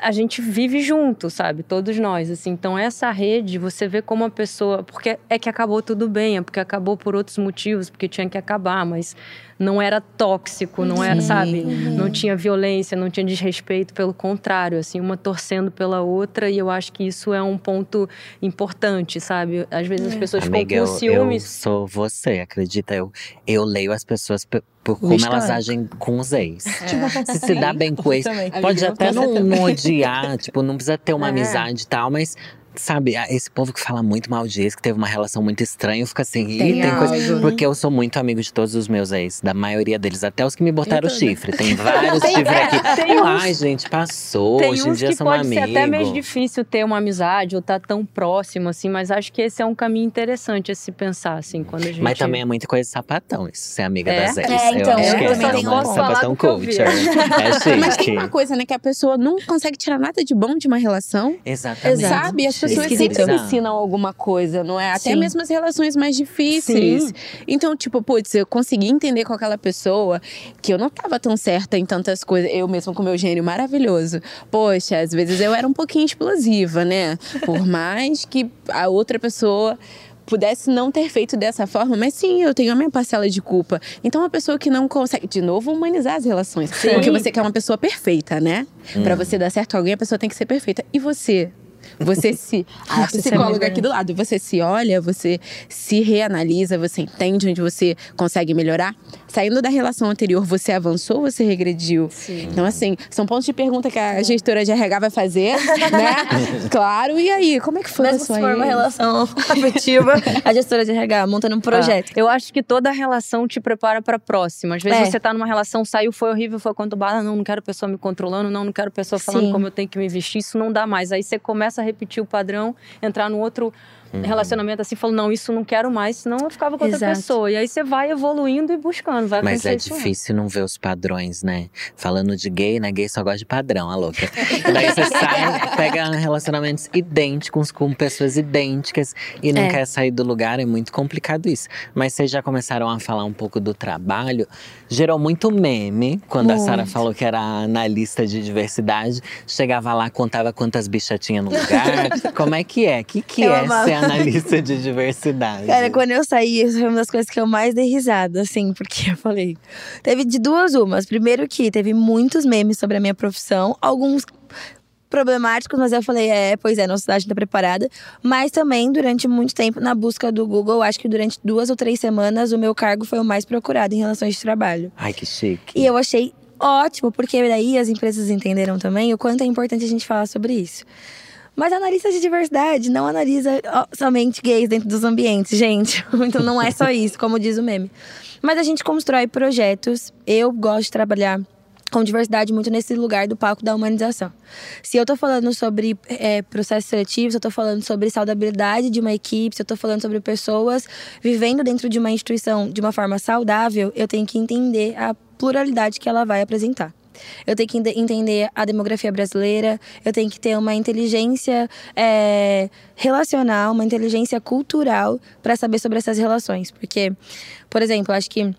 a gente vive junto, sabe? Todos nós, assim. Então, essa rede, você vê como a pessoa... Porque é que acabou tudo bem, é porque acabou por outros motivos, porque tinha que acabar, mas não era tóxico, não era, sabe? Não tinha violência, não tinha desrespeito, pelo contrário, assim, uma torcendo pela outra, e eu acho que isso é um ponto importante, sabe? Às vezes as pessoas Amiga, ficam eu, com eu ciúmes. sou você, acredita? Eu, eu leio as pessoas pe- por como elas histórico. agem com os ex. Tipo, se se dá bem com o ex, pode até não, não odiar, tipo, não precisa ter uma É. amizade e tal, mas. Sabe, esse povo que fala muito mal de ex, que teve uma relação muito estranha, fica assim, Tem tem coisa. algo. Porque eu sou muito amigo de todos os meus ex, da maioria deles, até os que me botaram Eu tô, né? chifre. Tem vários chifres aqui. tem uns- Ai, gente, passou. Tem Hoje em dia que são pode amigos. ser até mais difícil ter uma amizade ou estar tão próximo, assim, mas acho que esse é um caminho interessante a se pensar, assim, quando a gente. Mas também é muita coisa de sapatão, isso, ser amiga É? das ex. É, então, eu acho eu que é também sapatão o culture. É chique. Mas tem uma coisa, né? Que a pessoa não consegue tirar nada de bom de uma relação. Exatamente. Sabe? As pessoas Esquisito. sempre ensinam alguma coisa, não é? Até Sim. mesmo as relações mais difíceis. Sim. Então, tipo, putz, eu consegui entender com aquela pessoa que eu não tava tão certa em tantas coisas. Eu mesmo com meu gênio maravilhoso. Poxa, às vezes eu era um pouquinho explosiva, né? Por mais que a outra pessoa pudesse não ter feito dessa forma, mas sim, eu tenho a minha parcela de culpa. Então, uma pessoa que não consegue, de novo, humanizar as relações. Porque você quer uma pessoa perfeita, né? Pra você dar certo com alguém, a pessoa tem que ser perfeita. E você? Você se. A Nossa, isso é psicóloga aqui do lado. Você se olha, você se reanalisa, você entende onde você consegue melhorar. Saindo da relação anterior, você avançou ou você regrediu? Então, assim, são pontos de pergunta que a gestora de RH vai fazer, né? claro. E aí, como é que foi Mesmo a se for uma aí? relação afetiva, a gestora de RH montando um projeto. Ah, eu acho que toda relação te prepara pra próxima. Às vezes É. você tá numa relação, saiu, foi horrível, foi conturbada, não, não quero pessoa me controlando, não, não quero pessoa falando Sim. como eu tenho que me vestir, isso não dá mais. Aí você começa a repetir o padrão, entrar num outro relacionamento assim, falando, não, isso não quero mais, senão eu ficava com outra Exato. pessoa. E aí você vai evoluindo e buscando, vai Mas é difícil não ver os padrões, né? Falando de gay, né? Gay só gosta de padrão, a louca. Daí você sai, pega relacionamentos idênticos com pessoas idênticas e não É. quer sair do lugar, é muito complicado isso. Mas vocês já começaram a falar um pouco do trabalho. Gerou muito meme quando a Sara Muito. falou que era analista de diversidade. Chegava lá, contava quantas bichas tinha no lugar. Como é que é? O que, que Eu é amava. ser analista de diversidade? Cara, quando eu saí, isso foi uma das coisas que eu mais dei risada, assim, porque eu falei. Teve de duas umas. Primeiro que teve muitos memes sobre a minha profissão, alguns problemáticos, mas eu falei, é, pois é, nossa cidade não tá preparada. Mas também, durante muito tempo, na busca do Google, acho que durante duas ou três semanas, o meu cargo foi o mais procurado em relações de trabalho. Ai, que chique. E eu achei ótimo, porque daí as empresas entenderam também o quanto é importante a gente falar sobre isso. Mas analista de diversidade não analisa somente gays dentro dos ambientes, gente. Então não é só isso, como diz o meme. Mas a gente constrói projetos. Eu gosto de trabalhar com diversidade muito nesse lugar do palco da humanização. Se eu tô falando sobre é, processo seletivo, se eu tô falando sobre saudabilidade de uma equipe, se eu tô falando sobre pessoas vivendo dentro de uma instituição de uma forma saudável, eu tenho que entender a pluralidade que ela vai apresentar. Eu tenho que ente- entender a demografia brasileira, eu tenho que ter uma inteligência é, relacional, uma inteligência cultural para saber sobre essas relações. Porque, por exemplo, acho que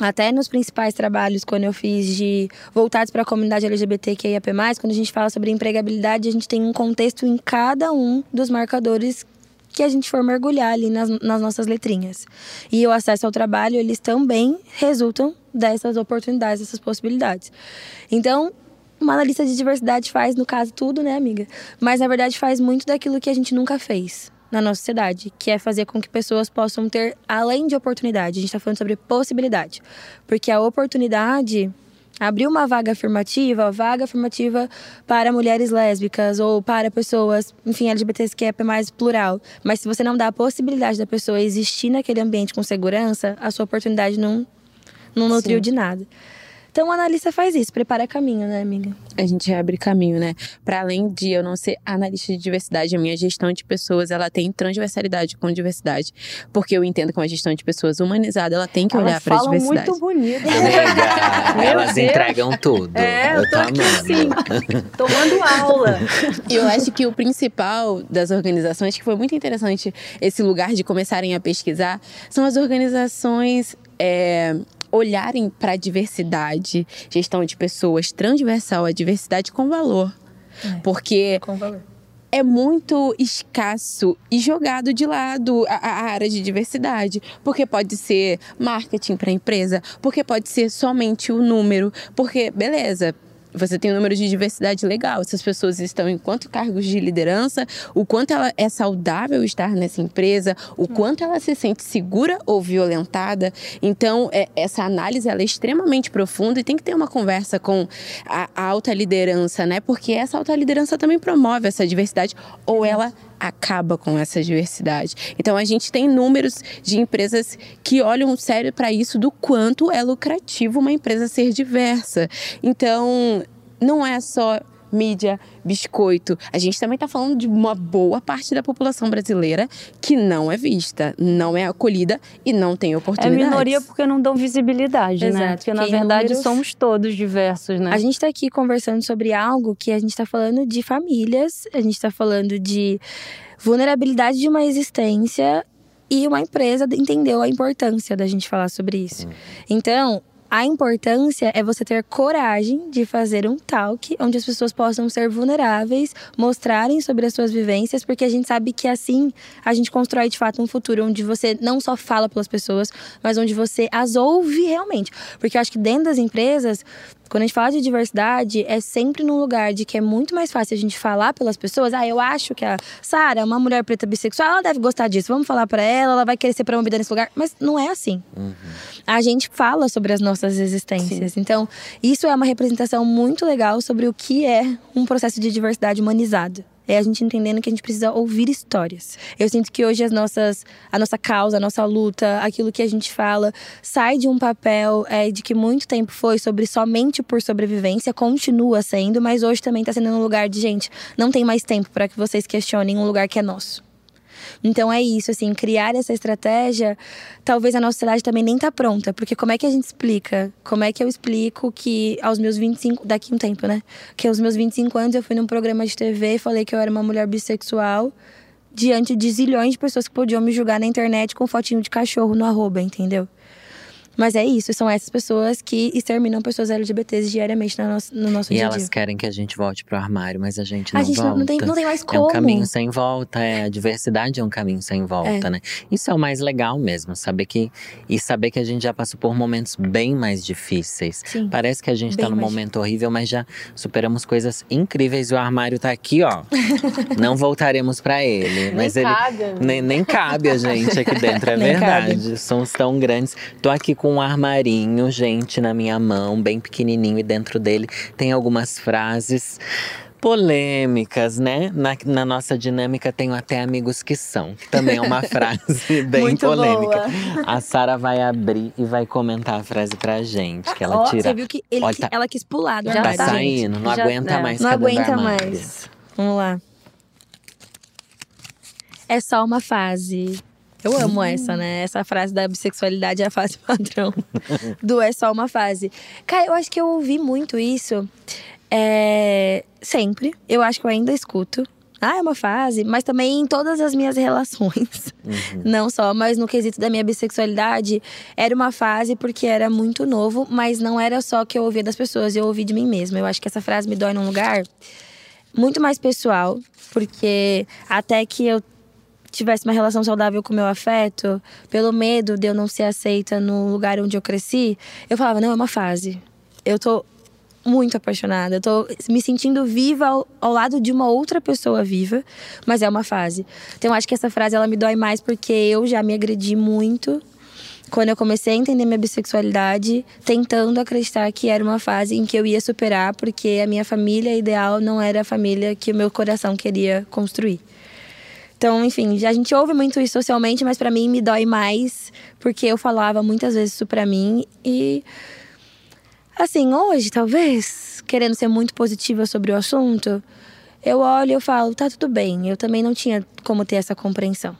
até nos principais trabalhos, quando eu fiz de voltados para a comunidade LGBTQIAP+, quando a gente fala sobre empregabilidade, a gente tem um contexto em cada um dos marcadores que a gente for mergulhar ali nas, nas nossas letrinhas. E o acesso ao trabalho, eles também resultam dessas oportunidades, dessas possibilidades. Então, uma analista de diversidade faz, no caso, tudo, né, amiga? Mas, na verdade, faz muito daquilo que a gente nunca fez na nossa sociedade, que é fazer com que pessoas possam ter, além de oportunidade, a gente está falando sobre possibilidade. Porque a oportunidade abrir uma vaga afirmativa, vaga afirmativa para mulheres lésbicas ou para pessoas, enfim, LGBTs que é mais plural. Mas se você não dá a possibilidade da pessoa existir naquele ambiente com segurança, a sua oportunidade não, não nutriu de nada. Então, o analista faz isso, prepara caminho, né, amiga? a gente abre caminho, né? Para além de eu não ser analista de diversidade, a minha gestão de pessoas, ela tem transversalidade com diversidade, porque eu entendo que uma gestão de pessoas humanizada, ela tem que olhar para a falam diversidade. muito bonito. Amiga, Meu elas Deus. entregam tudo. É, eu tô aqui amando. assim, tomando aula. E eu acho que o principal das organizações, que foi muito interessante esse lugar de começarem a pesquisar, são as organizações. é, olharem para a diversidade, gestão de pessoas transversal, a diversidade com valor. Porque Com valor. é muito escasso e jogado de lado a, a área de diversidade. Porque pode ser marketing para a empresa, porque pode ser somente o número, porque, beleza. Você tem um número de diversidade legal, essas pessoas estão em quanto cargos de liderança, o quanto ela é saudável estar nessa empresa, o quanto ela se sente segura ou violentada. Então, é- essa análise ela é extremamente profunda e tem que ter uma conversa com a, a alta liderança, né? Porque essa alta liderança também promove essa diversidade ou ela acaba com essa diversidade. Então a gente tem números de empresas que olham sério para isso do quanto é lucrativo uma empresa ser diversa. Então não é só mídia, biscoito. A gente também tá falando de uma boa parte da população brasileira que não é vista, não é acolhida e não tem É oportunidades. minoria porque não dão visibilidade, né? Exato, Porque na porque em verdade números- somos todos diversos, né? A gente tá aqui conversando sobre algo que a gente tá falando de famílias, a gente tá falando de vulnerabilidade de uma existência e uma empresa entendeu a importância da gente falar sobre isso. Então, a importância é você ter coragem de fazer um talk onde as pessoas possam ser vulneráveis, mostrarem sobre as suas vivências, porque a gente sabe que assim a gente constrói de fato um futuro onde você não só fala pelas pessoas, mas onde você as ouve realmente. Porque eu acho que dentro das empresas, quando a gente fala de diversidade, é sempre num lugar de que é muito mais fácil a gente falar pelas pessoas. Ah, eu acho que a Sara é uma mulher preta bissexual, ela deve gostar disso. Vamos falar pra ela, ela vai querer ser promovida nesse lugar. Mas não é assim. A gente fala sobre as nossas existências. Então, isso é uma representação muito legal sobre o que é um processo de diversidade humanizado. É a gente entendendo que a gente precisa ouvir histórias. Eu sinto que hoje as nossas, a nossa causa, a nossa luta, aquilo que a gente fala, sai de um papel é, de que muito tempo foi sobre somente por sobrevivência, continua sendo, mas hoje também está sendo um lugar de gente. Não tem mais tempo para que vocês questionem um lugar que é nosso. Então é isso, assim, criar essa estratégia, talvez a nossa sociedade também nem tá pronta, porque como é que a gente explica? Como é que eu explico que aos meus 25, daqui um tempo, né? Que aos meus 25 anos eu fui num programa de TV e falei que eu era uma mulher bissexual diante de zilhões de pessoas que podiam me julgar na internet com fotinho de cachorro no arroba, entendeu? Mas é isso, são essas pessoas que exterminam pessoas LGBTs diariamente no nosso, no nosso E dia a elas dia. querem que a gente volte pro armário, mas a gente não A gente volta. não, não tem, não tem mais É como. um caminho sem volta, é, a diversidade é um caminho sem volta, É. né? Isso é o mais legal mesmo, saber que e saber que a gente já passou por momentos bem mais difíceis. Sim. Parece que a gente tá num momento horrível, mas já superamos coisas incríveis. O armário tá aqui, ó. não voltaremos pra ele, mas ele cabe, nem, nem cabe a gente aqui dentro, é Nem verdade. Somos tão grandes. Tô aqui com um armarinho, gente, na minha mão, bem pequenininho, e dentro dele tem algumas frases polêmicas, né? Na, na nossa dinâmica tenho até amigos que são, que também é uma frase bem Muito polêmica. boa. A Sara vai abrir e vai comentar a frase pra gente, que ela Ó, tira. Você viu que ele, Olha, tá- ela quis pular Já Tá tá. saindo, não Já- aguenta é. mais. Não aguenta mais. Vamos lá. É só uma fase. Eu amo essa, né? Essa frase da bissexualidade é a fase padrão. do é só uma fase. Cara, eu acho que eu ouvi muito isso é, sempre. Eu acho que eu ainda escuto. Ah, é uma fase, mas também em todas as minhas relações. Não só, mas no quesito da minha bissexualidade, era uma fase porque era muito novo, mas não era só que eu ouvia das pessoas, eu ouvi de mim mesma. Eu acho que essa frase me dói num lugar muito mais pessoal, porque até que eu tivesse uma relação saudável com o meu afeto, pelo medo de eu não ser aceita no lugar onde eu cresci, eu falava, não, é uma fase. Eu tô muito apaixonada, eu tô me sentindo viva ao, ao lado de uma outra pessoa viva, mas é uma fase. Então eu acho que essa frase ela me dói mais porque eu já me agredi muito quando eu comecei a entender minha bissexualidade, tentando acreditar que era uma fase em que eu ia superar, porque a minha família ideal não era a família que o meu coração queria construir. Então, enfim, a gente ouve muito isso socialmente, mas pra mim me dói mais, porque eu falava muitas vezes isso pra mim e assim, hoje talvez, querendo ser muito positiva sobre o assunto, eu olho e eu falo, tá tudo bem, eu também não tinha como ter essa compreensão.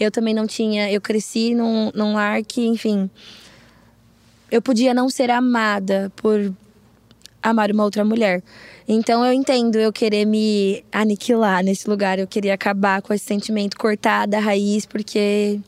Eu também não tinha. Eu cresci num, num lar que, enfim. Eu podia não ser amada por amar uma outra mulher. Então eu entendo eu querer me aniquilar nesse lugar. Eu queria acabar com esse sentimento, cortar da raiz, porque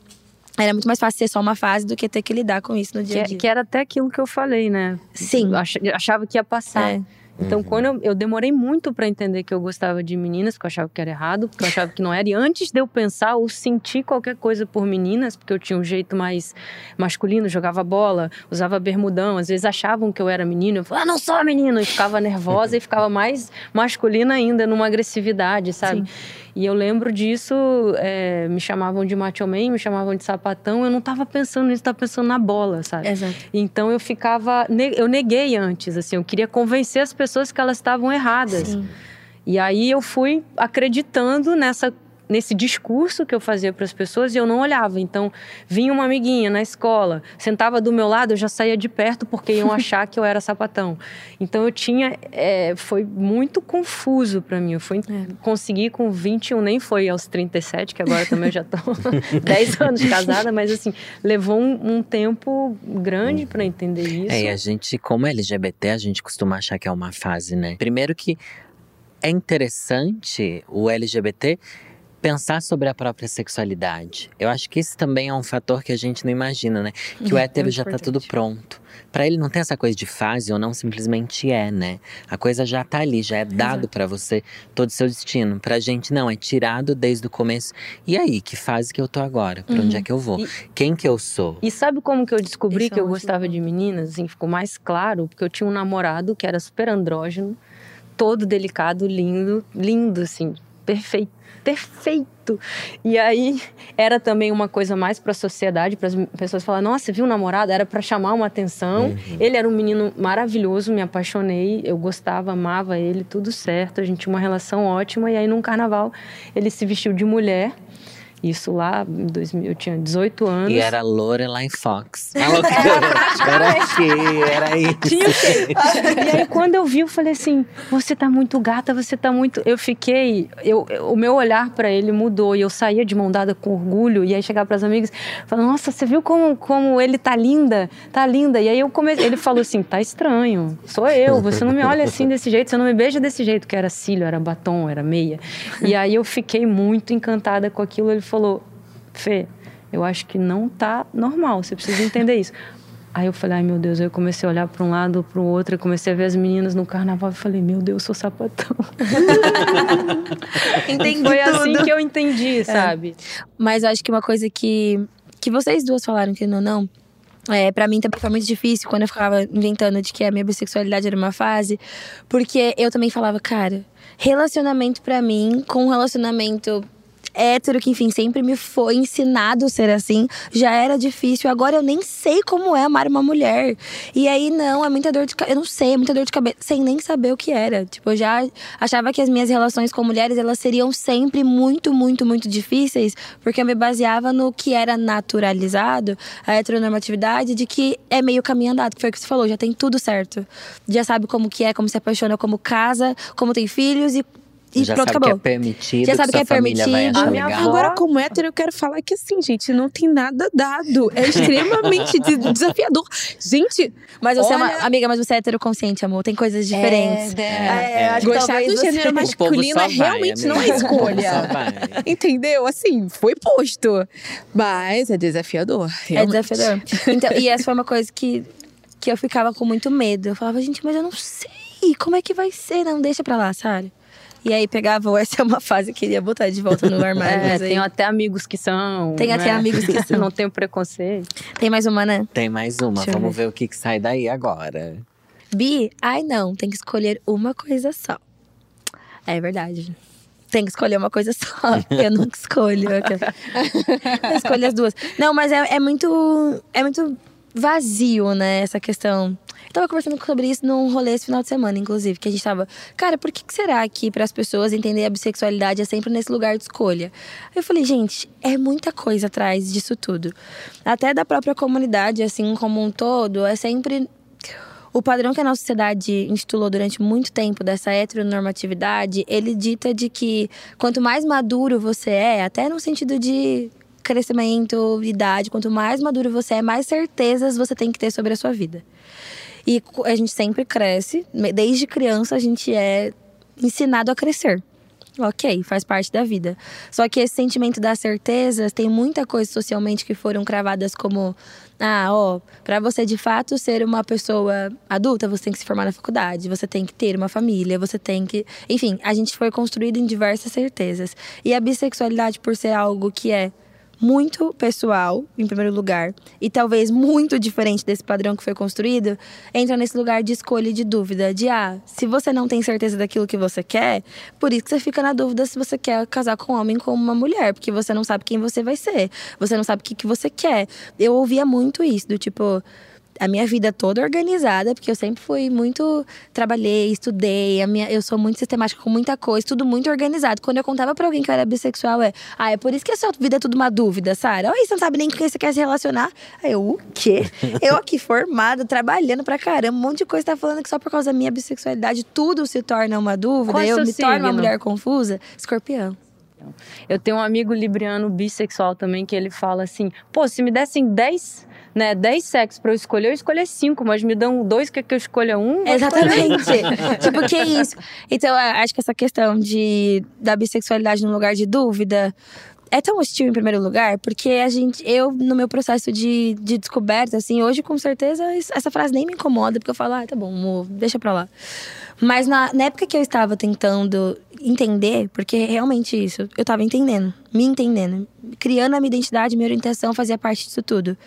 era muito mais fácil ser só uma fase do que ter que lidar com isso no dia a Que, dia. que era até aquilo que eu falei, né? Sim. Eu ach- achava que ia passar. É. Então, quando eu, eu demorei muito pra entender que eu gostava de meninas, porque eu achava que era errado, porque eu achava que não era. E antes de eu pensar ou sentir qualquer coisa por meninas, porque eu tinha um jeito mais masculino, jogava bola, usava bermudão, às vezes achavam que eu era menino, eu falava, ah, não sou menino, e ficava nervosa e ficava mais masculina ainda, numa agressividade, sabe? E eu lembro disso, é, me chamavam de macho man, me chamavam de sapatão, eu não tava pensando nisso, tava pensando na bola, sabe? Exato. Então eu ficava. Eu neguei antes, assim, eu queria convencer as pessoas que elas estavam erradas. Sim. E aí eu fui acreditando nessa nesse discurso que eu fazia para as pessoas e eu não olhava. Então, vinha uma amiguinha na escola, sentava do meu lado, eu já saía de perto porque iam achar que eu era sapatão. Então, eu tinha. É, foi muito confuso para mim. Eu fui é. conseguir com 21, nem foi aos 37, que agora também eu já tô 10 anos casada, mas assim, levou um, um tempo grande para entender isso. É, e a gente, como LGBT, a gente costuma achar que é uma fase, né? Primeiro que é interessante o LGBT pensar sobre a própria sexualidade. Eu acho que isso também é um fator que a gente não imagina, né? Que o é hétero é já tá tudo pronto. Para ele não tem essa coisa de fase ou não simplesmente é, né? A coisa já tá ali, já é dado para você todo o seu destino. Pra gente não, é tirado desde o começo. E aí, que fase que eu tô agora? Pra uhum. onde é que eu vou? E, Quem que eu sou? E sabe como que eu descobri Esse que é eu gostava de meninas? Assim, ficou mais claro, porque eu tinha um namorado que era super andrógeno, todo delicado, lindo, lindo assim, perfeito perfeito. E aí era também uma coisa mais para a sociedade, para as pessoas falar: "Nossa, viu o namorado?" Era para chamar uma atenção. Uhum. Ele era um menino maravilhoso, me apaixonei, eu gostava, amava ele, tudo certo. A gente tinha uma relação ótima e aí num carnaval ele se vestiu de mulher isso lá em 2000, eu tinha 18 anos. E era Lorelai Fox. era aqui, era isso. E aí quando eu vi, eu falei assim: você tá muito gata, você tá muito. Eu fiquei. Eu, o meu olhar para ele mudou. E eu saía de mão dada com orgulho. E aí chegava para as amigas falando: nossa, você viu como, como ele tá linda? Tá linda. E aí eu comecei. Ele falou assim: tá estranho. Sou eu. Você não me olha assim desse jeito, você não me beija desse jeito, que era cílio, era batom, era meia. E aí eu fiquei muito encantada com aquilo. Ele falou: Fê, eu acho que não tá normal, você precisa entender isso. Aí eu falei, ai meu Deus, aí eu comecei a olhar para um lado, para o outro, eu comecei a ver as meninas no carnaval e falei, meu Deus, sou sapatão. entendi Foi tudo. assim que eu entendi, é. sabe? Mas eu acho que uma coisa que, que vocês duas falaram que não, não, é, para mim também foi muito difícil quando eu ficava inventando de que a minha bissexualidade era uma fase, porque eu também falava, cara, relacionamento para mim, com um relacionamento hétero, que enfim, sempre me foi ensinado ser assim, já era difícil. Agora eu nem sei como é amar uma mulher. E aí, não, é muita dor de cabeça. Eu não sei, é muita dor de cabeça, sem nem saber o que era. Tipo, eu já achava que as minhas relações com mulheres, elas seriam sempre muito, muito, muito difíceis, porque eu me baseava no que era naturalizado, a heteronormatividade, de que é meio caminho andado, que foi o que você falou, já tem tudo certo. Já sabe como que é, como se apaixona, como casa, como tem filhos e e já pronto, sabe acabou. que é permitido. Já sabe que, que é permitido. A minha avó... Agora, como hétero, eu quero falar que assim, gente, não tem nada dado. É extremamente desafiador. Gente. Mas você olha... é uma. Amiga, mas você é hétero consciente, amor. Tem coisas diferentes. É, é, é. Gostar do você... gênero masculino é realmente não é escolha. Entendeu? Assim, foi posto. Mas é desafiador. Realmente. É desafiador. Então, e essa foi uma coisa que, que eu ficava com muito medo. Eu falava, gente, mas eu não sei. Como é que vai ser? Não deixa pra lá, sabe? E aí pegava, essa é uma fase que queria botar de volta no armário. é, tenho até amigos que são. Tem até né? amigos que são. Não tenho preconceito. Tem mais uma, né? Tem mais uma. Deixa Vamos ver. ver o que, que sai daí agora. Bi, ai não, tem que escolher uma coisa só. É verdade. Tem que escolher uma coisa só. Eu nunca escolho. Eu escolho as duas. Não, mas é, é muito. É muito vazio, né? Essa questão Tava conversando sobre isso num rolê esse final de semana, inclusive, que a gente tava, cara, por que, que será que para as pessoas entender a bissexualidade é sempre nesse lugar de escolha? Eu falei, gente, é muita coisa atrás disso tudo. Até da própria comunidade, assim como um todo, é sempre o padrão que a nossa sociedade institulou durante muito tempo dessa heteronormatividade, ele dita de que quanto mais maduro você é, até no sentido de crescimento, idade, quanto mais maduro você é, mais certezas você tem que ter sobre a sua vida. E a gente sempre cresce, desde criança a gente é ensinado a crescer. Ok, faz parte da vida. Só que esse sentimento das certezas tem muita coisa socialmente que foram cravadas como ah, ó, para você de fato ser uma pessoa adulta, você tem que se formar na faculdade, você tem que ter uma família, você tem que, enfim, a gente foi construído em diversas certezas. E a bissexualidade por ser algo que é muito pessoal, em primeiro lugar, e talvez muito diferente desse padrão que foi construído, entra nesse lugar de escolha e de dúvida. De, ah, se você não tem certeza daquilo que você quer, por isso que você fica na dúvida se você quer casar com um homem ou com uma mulher, porque você não sabe quem você vai ser, você não sabe o que, que você quer. Eu ouvia muito isso, do tipo a minha vida toda organizada, porque eu sempre fui muito. Trabalhei, estudei, a minha, eu sou muito sistemática com muita coisa, tudo muito organizado. Quando eu contava pra alguém que eu era bissexual, é. Ah, é por isso que a sua vida é tudo uma dúvida, Sara. Oi, você não sabe nem com quem você quer se relacionar. Aí eu, o quê? eu aqui formada, trabalhando pra caramba, um monte de coisa tá falando que só por causa da minha bissexualidade tudo se torna uma dúvida. Qual é eu me torno uma signo? mulher confusa. Escorpião. Eu tenho um amigo libriano bissexual também que ele fala assim: pô, se me dessem 10, né, 10 sexos pra eu escolher, eu escolher 5, mas me dão dois, quer que eu escolha um? Exatamente. tipo, que isso? Então, acho que essa questão de, da bissexualidade num lugar de dúvida é tão hostil em primeiro lugar, porque a gente, eu, no meu processo de, de descoberta, assim, hoje com certeza essa frase nem me incomoda, porque eu falo, ah, tá bom, deixa pra lá. Mas na, na época que eu estava tentando entender, porque realmente isso, eu tava entendendo, me entendendo, criando a minha identidade, minha orientação fazia parte disso tudo.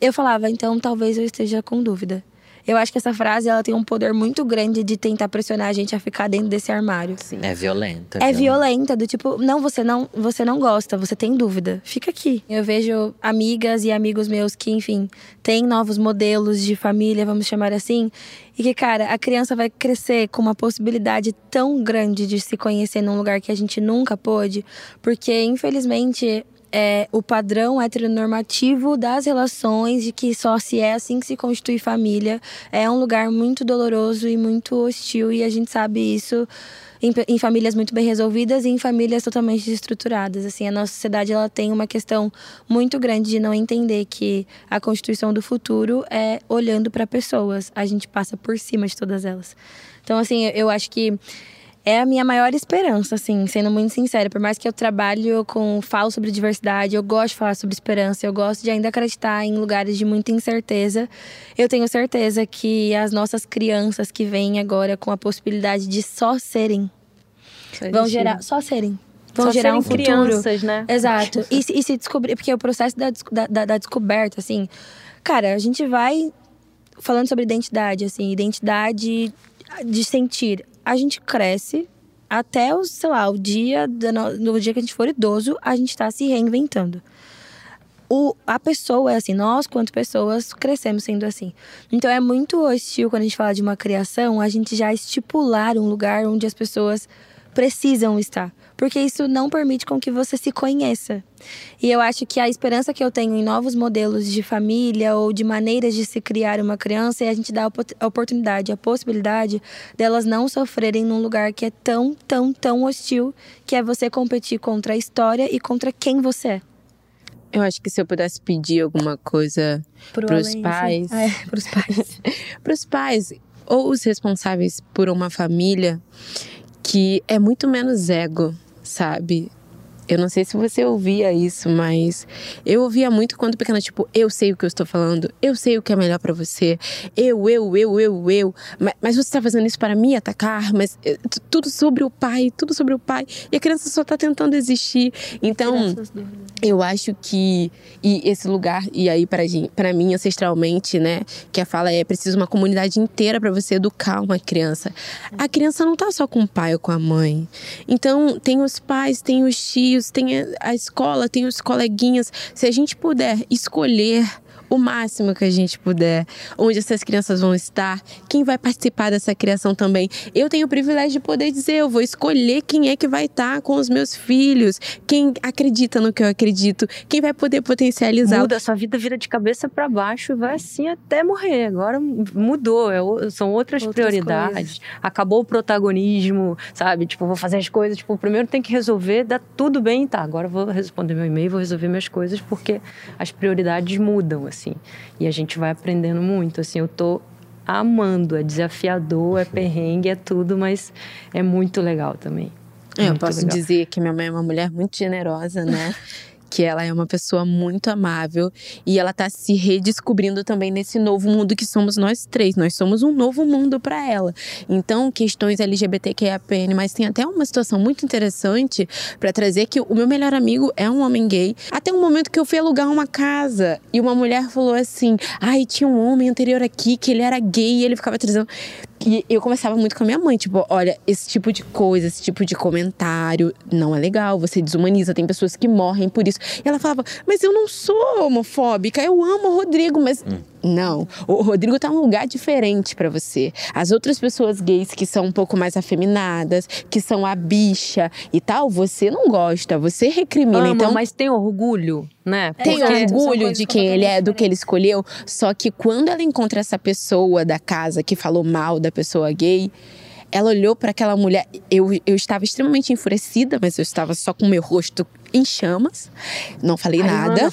Eu falava, então talvez eu esteja com dúvida. Eu acho que essa frase ela tem um poder muito grande de tentar pressionar a gente a ficar dentro desse armário. É violenta. É viu? violenta, do tipo, não, você não, você não gosta, você tem dúvida. Fica aqui. Eu vejo amigas e amigos meus que, enfim, têm novos modelos de família, vamos chamar assim, e que, cara, a criança vai crescer com uma possibilidade tão grande de se conhecer num lugar que a gente nunca pôde, porque, infelizmente, é, o padrão heteronormativo das relações, de que só se é assim que se constitui família, é um lugar muito doloroso e muito hostil, e a gente sabe isso em, em famílias muito bem resolvidas e em famílias totalmente desestruturadas. Assim, a nossa sociedade ela tem uma questão muito grande de não entender que a constituição do futuro é olhando para pessoas. A gente passa por cima de todas elas. Então, assim, eu acho que é a minha maior esperança, assim, sendo muito sincera. Por mais que eu trabalho com, falo sobre diversidade, eu gosto de falar sobre esperança, eu gosto de ainda acreditar em lugares de muita incerteza. Eu tenho certeza que as nossas crianças que vêm agora com a possibilidade de só serem, vão gerar, só serem, vão Só gerar um futuro. crianças, né? Exato. E, se- e se descobrir, porque o processo da, da- da descoberta, assim, cara, a gente vai falando sobre identidade, assim, identidade de sentir. A gente cresce até o, sei lá, o dia, no dia que a gente for idoso, a gente tá se reinventando. O, a pessoa é assim, nós, quanto pessoas, crescemos sendo assim. Então é muito hostil quando a gente fala de uma criação, a gente já estipular um lugar onde as pessoas precisam estar. Porque isso não permite com que você se conheça. E eu acho que a esperança que eu tenho em novos modelos de família ou de maneiras de se criar uma criança é a gente dar a opor- a oportunidade, a possibilidade delas não sofrerem num lugar que é tão, tão, tão hostil, que é você competir contra a história e contra quem você é. Eu acho que se eu pudesse pedir alguma coisa Pro Pros além, pais. assim. É, pros pais. para os pais ou os responsáveis por uma família que é muito menos ego, sabe? Eu não sei se você ouvia isso, mas eu ouvia muito quando pequena, tipo, eu sei o que eu estou falando, eu sei o que é melhor pra você, eu, eu, eu, eu, eu, mas, mas você tá fazendo isso para me atacar, mas eh, tudo sobre o pai, tudo sobre o pai, e a criança só tá tentando existir. Então, eu acho que e esse lugar e aí para para mim ancestralmente, né, que a fala é preciso uma comunidade inteira para você educar uma criança. A criança não tá só com o pai ou com a mãe. Então, tem os pais, tem os tios, tem a- escola, tem os coleguinhas. Se a gente puder escolher o máximo que a gente puder, onde essas crianças vão estar, quem vai participar dessa criação também. Eu tenho o privilégio de poder dizer, eu vou escolher quem é que vai estar com os meus filhos, quem acredita no que eu acredito, quem vai poder potencializar. Muda, sua vida vira de cabeça pra baixo e vai assim até morrer. Agora mudou, é são outras, Outras prioridades. coisas. Acabou o protagonismo, sabe? Tipo, vou fazer as coisas. Tipo, primeiro tem que resolver, dá tudo bem, tá? Agora vou responder meu e-mail, vou resolver minhas coisas, porque as prioridades mudam, assim. E a gente vai aprendendo muito, assim. Eu tô amando, é desafiador, é perrengue, é tudo, mas é muito legal também. É, eu posso legal. dizer que minha mãe é uma mulher muito generosa, né? que ela é uma pessoa muito amável e ela tá se redescobrindo também nesse novo mundo que somos nós três. Nós somos um novo mundo para ela. Então, questões LGBTQIAPN, mas tem até uma situação muito interessante para trazer que o meu melhor amigo é um homem gay. Até um momento que eu fui alugar uma casa e uma mulher falou assim: "Ai, tinha um homem anterior aqui que ele era gay e ele ficava trazendo e eu conversava muito com a minha mãe, tipo, olha, esse tipo de coisa, esse tipo de comentário não é legal, você desumaniza, tem pessoas que morrem por isso. E ela falava, mas eu não sou homofóbica, eu amo o Rodrigo, mas Não, o Rodrigo tá num lugar diferente para você. As outras pessoas gays que são um pouco mais afeminadas, que são a bicha e tal, você não gosta, você recrimina. Ama, então, mas tem orgulho, né? tem orgulho de quem ele é, do que ele escolheu. Só que quando ela encontra essa pessoa da casa que falou mal da pessoa gay, ela olhou para aquela mulher. Eu, eu estava extremamente enfurecida, mas eu estava só com meu rosto em chamas. Não falei nada.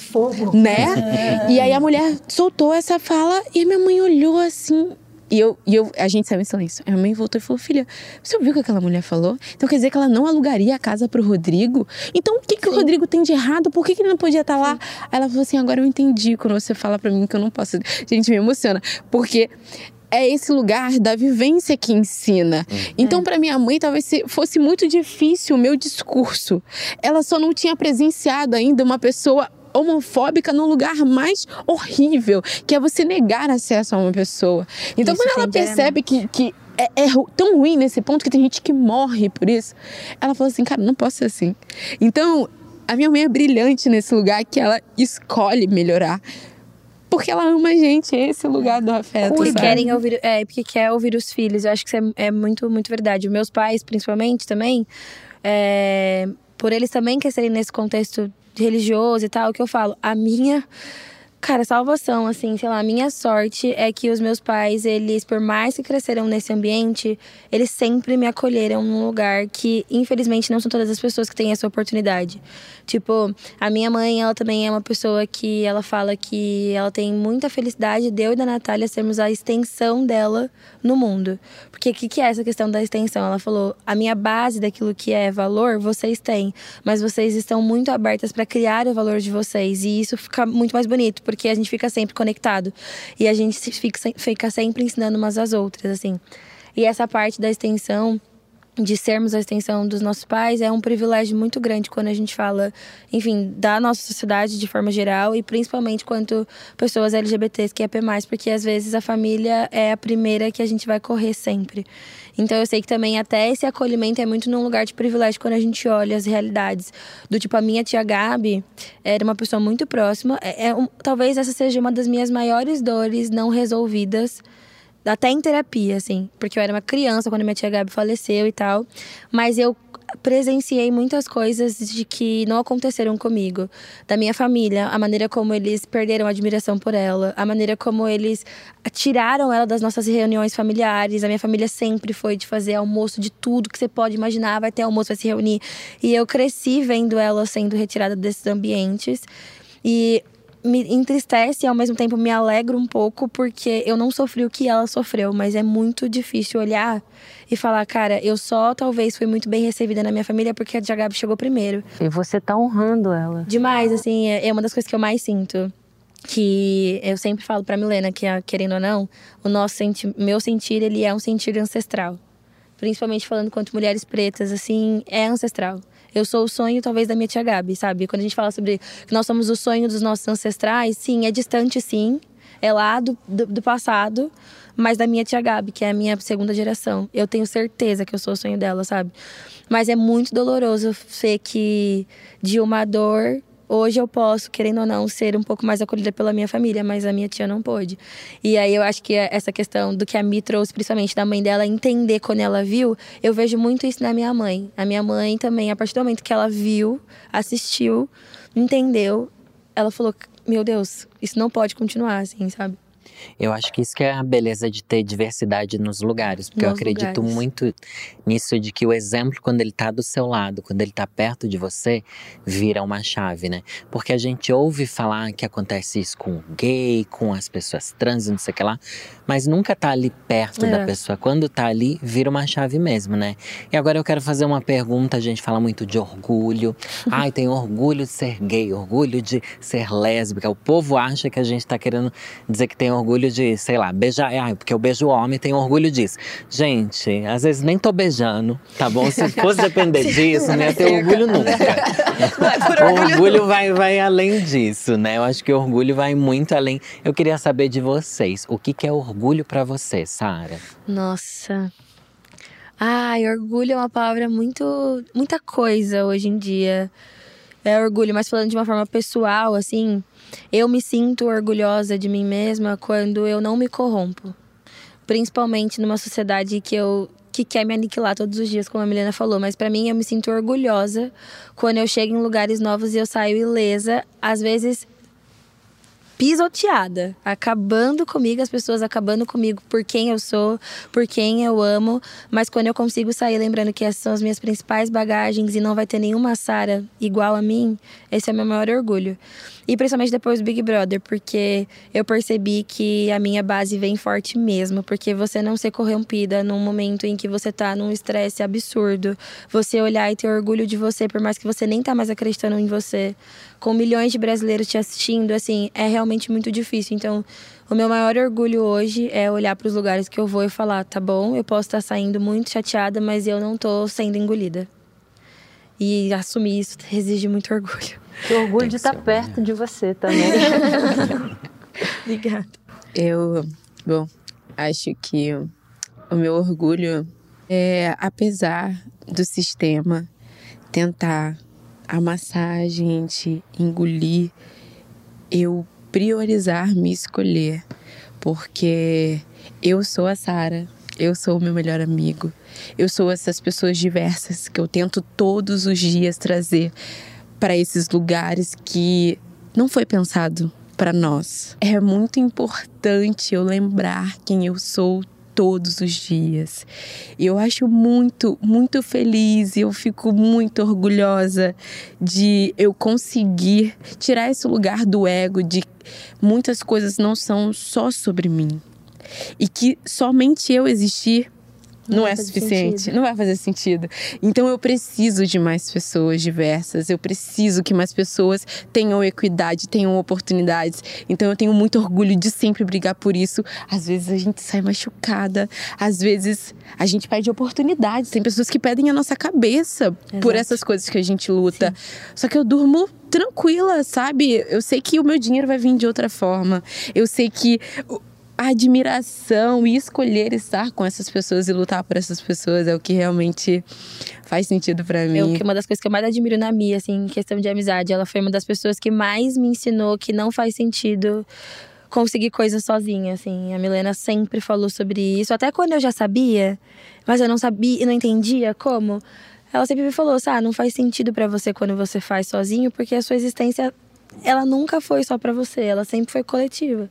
Né? E aí a mulher soltou essa fala e minha mãe olhou assim. E eu, e eu, a gente saiu em silêncio. A minha mãe voltou e falou: Filha, você ouviu o que aquela mulher falou? Então quer dizer que ela não alugaria a casa pro Rodrigo? Então o que, que o Rodrigo tem de errado? Por que, que ele não podia estar lá? Aí ela falou assim: Agora eu entendi quando você fala pra mim que eu não posso. Gente, me emociona. Porque é esse lugar da vivência que ensina. Então, para minha mãe, talvez se- fosse muito difícil o meu discurso. Ela só não tinha presenciado ainda uma pessoa homofóbica num lugar mais horrível, que é você negar acesso a uma pessoa. Então, Isso quando ela tem percebe que, que é, é tão ruim nesse ponto que tem gente que morre por isso, ela falou assim, cara, não posso ser assim. Então, a minha mãe é brilhante nesse lugar que ela escolhe melhorar. Porque ela ama a gente, é esse lugar do afeto. Porque querem ouvir, é, porque quer ouvir os filhos. Eu acho que isso é, é muito, muito verdade. Meus pais, principalmente, também, é, por eles também crescerem nesse contexto religioso e tal, o que eu falo, a minha. Cara, salvação, assim, sei lá, minha sorte é que os meus pais, eles, por mais que cresceram nesse ambiente, eles sempre me acolheram num lugar que, infelizmente, não são todas as pessoas que têm essa oportunidade. Tipo, a minha mãe, ela também é uma pessoa que ela fala que ela tem muita felicidade de eu e da Natália sermos a extensão dela no mundo. Porque o que, que é essa questão da extensão? Ela falou: a minha base daquilo que é valor, vocês têm, mas vocês estão muito abertas para criar o valor de vocês. E isso fica muito mais bonito, porque a gente fica sempre conectado. E a gente fica, fica sempre ensinando umas às outras, assim. E essa parte da extensão de sermos a extensão dos nossos pais é um privilégio muito grande quando a gente fala, enfim, da nossa sociedade de forma geral e principalmente quanto pessoas LGBTs que é P+, porque às vezes a família é a primeira que a gente vai correr sempre. Então eu sei que também até esse acolhimento é muito num lugar de privilégio quando a gente olha as realidades. Do tipo, a minha tia Gabi era uma pessoa muito próxima. É, é um- talvez essa seja uma das minhas maiores dores não resolvidas até em terapia, assim, porque eu era uma criança quando minha tia Gabi faleceu e tal, mas eu presenciei muitas coisas de que não aconteceram comigo, da minha família, a maneira como eles perderam a admiração por ela, a maneira como eles tiraram ela das nossas reuniões familiares. A minha família sempre foi de fazer almoço de tudo que você pode imaginar, vai ter almoço, vai se reunir. E eu cresci vendo ela sendo retirada desses ambientes. E me entristece e ao mesmo tempo me alegra um pouco porque eu não sofri o que ela sofreu, mas é muito difícil olhar e falar, cara, eu só talvez fui muito bem recebida na minha família porque a Tia Gabi chegou primeiro. E você tá honrando ela. Demais, assim, é é uma das coisas que eu mais sinto. Que eu sempre falo pra Milena que, ah, querendo ou não, o nosso senti meu sentir, ele é um sentir ancestral. Principalmente falando quanto mulheres pretas, assim, é ancestral. Eu sou o sonho, talvez, da minha tia Gabi, sabe? Quando a gente fala sobre que nós somos o sonho dos nossos ancestrais, sim, é distante, sim. É lá do, do, do passado, mas da minha tia Gabi, que é a minha segunda geração. Eu tenho certeza que eu sou o sonho dela, sabe? Mas é muito doloroso ver que de uma dor Hoje eu posso, querendo ou não, ser um pouco mais acolhida pela minha família, mas a minha tia não pôde. E aí eu acho que essa questão do que a Mi trouxe, principalmente da mãe dela, entender quando ela viu, eu vejo muito isso na minha mãe. A minha mãe também, a partir do momento que ela viu, assistiu, entendeu, ela falou: Meu Deus, isso não pode continuar assim, sabe? Eu acho que isso que é a beleza de ter diversidade nos lugares, porque eu Nos acredito lugares. muito nisso de que o exemplo, quando ele tá do seu lado, quando ele tá perto de você, vira uma chave, né? Porque a gente ouve falar que acontece isso com o gay, com as pessoas trans, não sei o que lá, mas nunca tá ali perto da É. pessoa. Quando tá ali, vira uma chave mesmo, né? E agora eu quero fazer uma pergunta, a gente fala muito de orgulho. Ai, tem orgulho de ser gay, orgulho de ser lésbica. O povo acha que a gente tá querendo dizer que tem orgulho de, sei lá, beijar. Ai, porque eu beijo homem, tem orgulho disso. Gente, às vezes nem tô beijando, tá bom? Se fosse depender disso, não ia ter orgulho nunca. o orgulho vai, vai além disso, né? Eu acho que o orgulho vai muito além. Eu queria saber de vocês, o que, que é orgulho pra você, Sara? Nossa. Ai, orgulho é uma palavra muito. muita coisa hoje em dia. É orgulho, mas falando de uma forma pessoal, assim, eu me sinto orgulhosa de mim mesma quando eu não me corrompo. Principalmente numa sociedade que eu que quer me aniquilar todos os dias, como a Milena falou, mas para mim eu me sinto orgulhosa quando eu chego em lugares novos e eu saio ilesa, às vezes pisoteada, acabando comigo, as pessoas acabando comigo por quem eu sou, por quem eu amo, mas quando eu consigo sair lembrando que essas são as minhas principais bagagens e não vai ter nenhuma Sara igual a mim, esse é o meu maior orgulho. E principalmente depois do Big Brother, porque eu percebi que a minha base vem forte mesmo, porque você não ser corrompida num momento em que você tá num estresse absurdo, você olhar e ter orgulho de você, por mais que você nem tá mais acreditando em você, com milhões de brasileiros te assistindo, assim, é realmente muito difícil. Então, o meu maior orgulho hoje é olhar para os lugares que eu vou e falar, tá bom, eu posso estar saindo muito chateada, mas eu não tô sendo engolida. E assumir isso exige muito orgulho. Que orgulho de estar perto de você também. Obrigada. Eu, bom, acho que o meu orgulho é, apesar do sistema tentar amassar a gente, engolir, eu priorizar me escolher, porque eu sou a Sara, eu sou o meu melhor amigo, eu sou essas pessoas diversas que eu tento todos os dias trazer para esses lugares que não foi pensado para nós. É muito importante eu lembrar quem eu sou todos os dias. E eu acho muito, muito feliz e eu fico muito orgulhosa de eu conseguir tirar esse lugar do ego de muitas coisas não são só sobre mim. E que somente eu existir não, não é suficiente, sentido. não vai fazer sentido. Então eu preciso de mais pessoas diversas, eu preciso que mais pessoas tenham equidade, tenham oportunidades. Então eu tenho muito orgulho de sempre brigar por isso. Às vezes a gente sai machucada, às vezes a gente perde oportunidades. Tem pessoas que pedem a nossa cabeça Exato. por essas coisas que a gente luta. Sim. Só que eu durmo tranquila, sabe? Eu sei que o meu dinheiro vai vir de outra forma. Eu sei que admiração e escolher estar com essas pessoas e lutar por essas pessoas é o que realmente faz sentido para mim. Eu, uma das coisas que eu mais admiro na Mia, assim, em questão de amizade, ela foi uma das pessoas que mais me ensinou que não faz sentido conseguir coisas sozinha, assim. A Milena sempre falou sobre isso, até quando eu já sabia, mas eu não sabia e não entendia como. Ela sempre me falou, ah, não faz sentido para você quando você faz sozinho, porque a sua existência ela nunca foi só para você, ela sempre foi coletiva.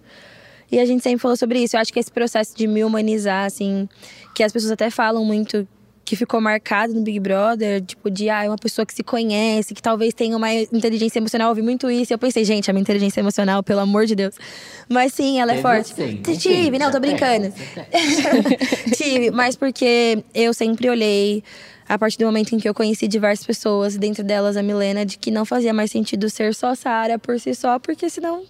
E a gente sempre falou sobre isso. Eu acho que esse processo de me humanizar, assim, que as pessoas até falam muito que ficou marcado no Big Brother, tipo, de ah, é uma pessoa que se conhece, que talvez tenha uma inteligência emocional. Eu ouvi muito isso. E eu pensei, gente, a minha inteligência emocional, pelo amor de Deus. Mas sim, ela é forte. Tive, não, tô brincando. Tive, mas porque eu sempre olhei a partir do momento em que eu conheci diversas pessoas, dentro delas a Milena, de que não fazia mais sentido ser só Sara por si só, porque senão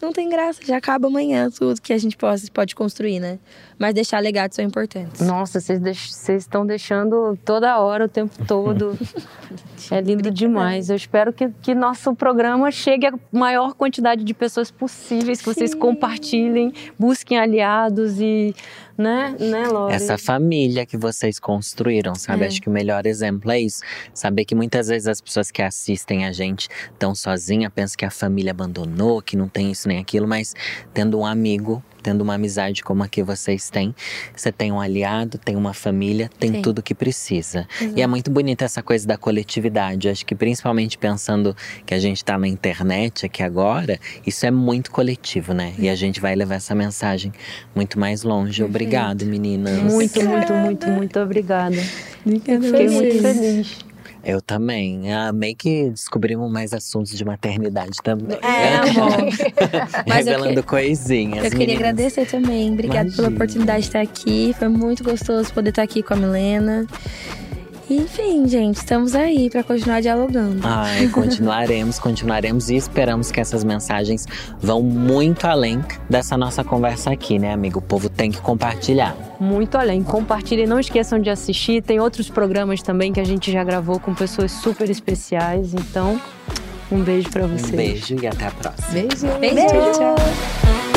não tem graça, já acaba amanhã tudo que a gente pode, pode construir, né? Mas deixar legados são importantes. Nossa, vocês estão deixando toda hora, o tempo todo. é lindo demais. Eu espero que, que nosso programa chegue a maior quantidade de pessoas possíveis, que Sim. vocês compartilhem, busquem aliados e né, né, Lore? Essa família que vocês construíram, sabe? É. Acho que o melhor exemplo é isso. Saber que muitas vezes as pessoas que assistem a gente estão sozinhas, pensam que a família abandonou, que não tem isso nem aquilo, mas tendo um amigo tendo uma amizade como a que vocês têm, você tem um aliado, tem uma família, tem Sim. tudo que precisa. Uhum. E é muito bonita essa coisa da coletividade. Acho que principalmente pensando que a gente está na internet aqui agora, isso é muito coletivo, né? E a gente vai levar essa mensagem muito mais longe. Obrigado, meninas. Muito, muito, muito, muito obrigada. Fiquei muito feliz. Eu também. Amei que descobrimos mais assuntos de maternidade também. É, amor. Revelando que... coisinhas. Eu queria meninas. agradecer também. Obrigada pela oportunidade de estar aqui. Foi muito gostoso poder estar aqui com a Milena. Enfim, gente, estamos aí para continuar dialogando. Ai, continuaremos, continuaremos e esperamos que essas mensagens vão muito além dessa nossa conversa aqui, né, amigo? O povo tem que compartilhar. Muito além. Compartilhem, não esqueçam de assistir. Tem outros programas também que a gente já gravou com pessoas super especiais. Então, um beijo para vocês. Um beijo e até a próxima. Beijo. Beijo. beijo. Tchau.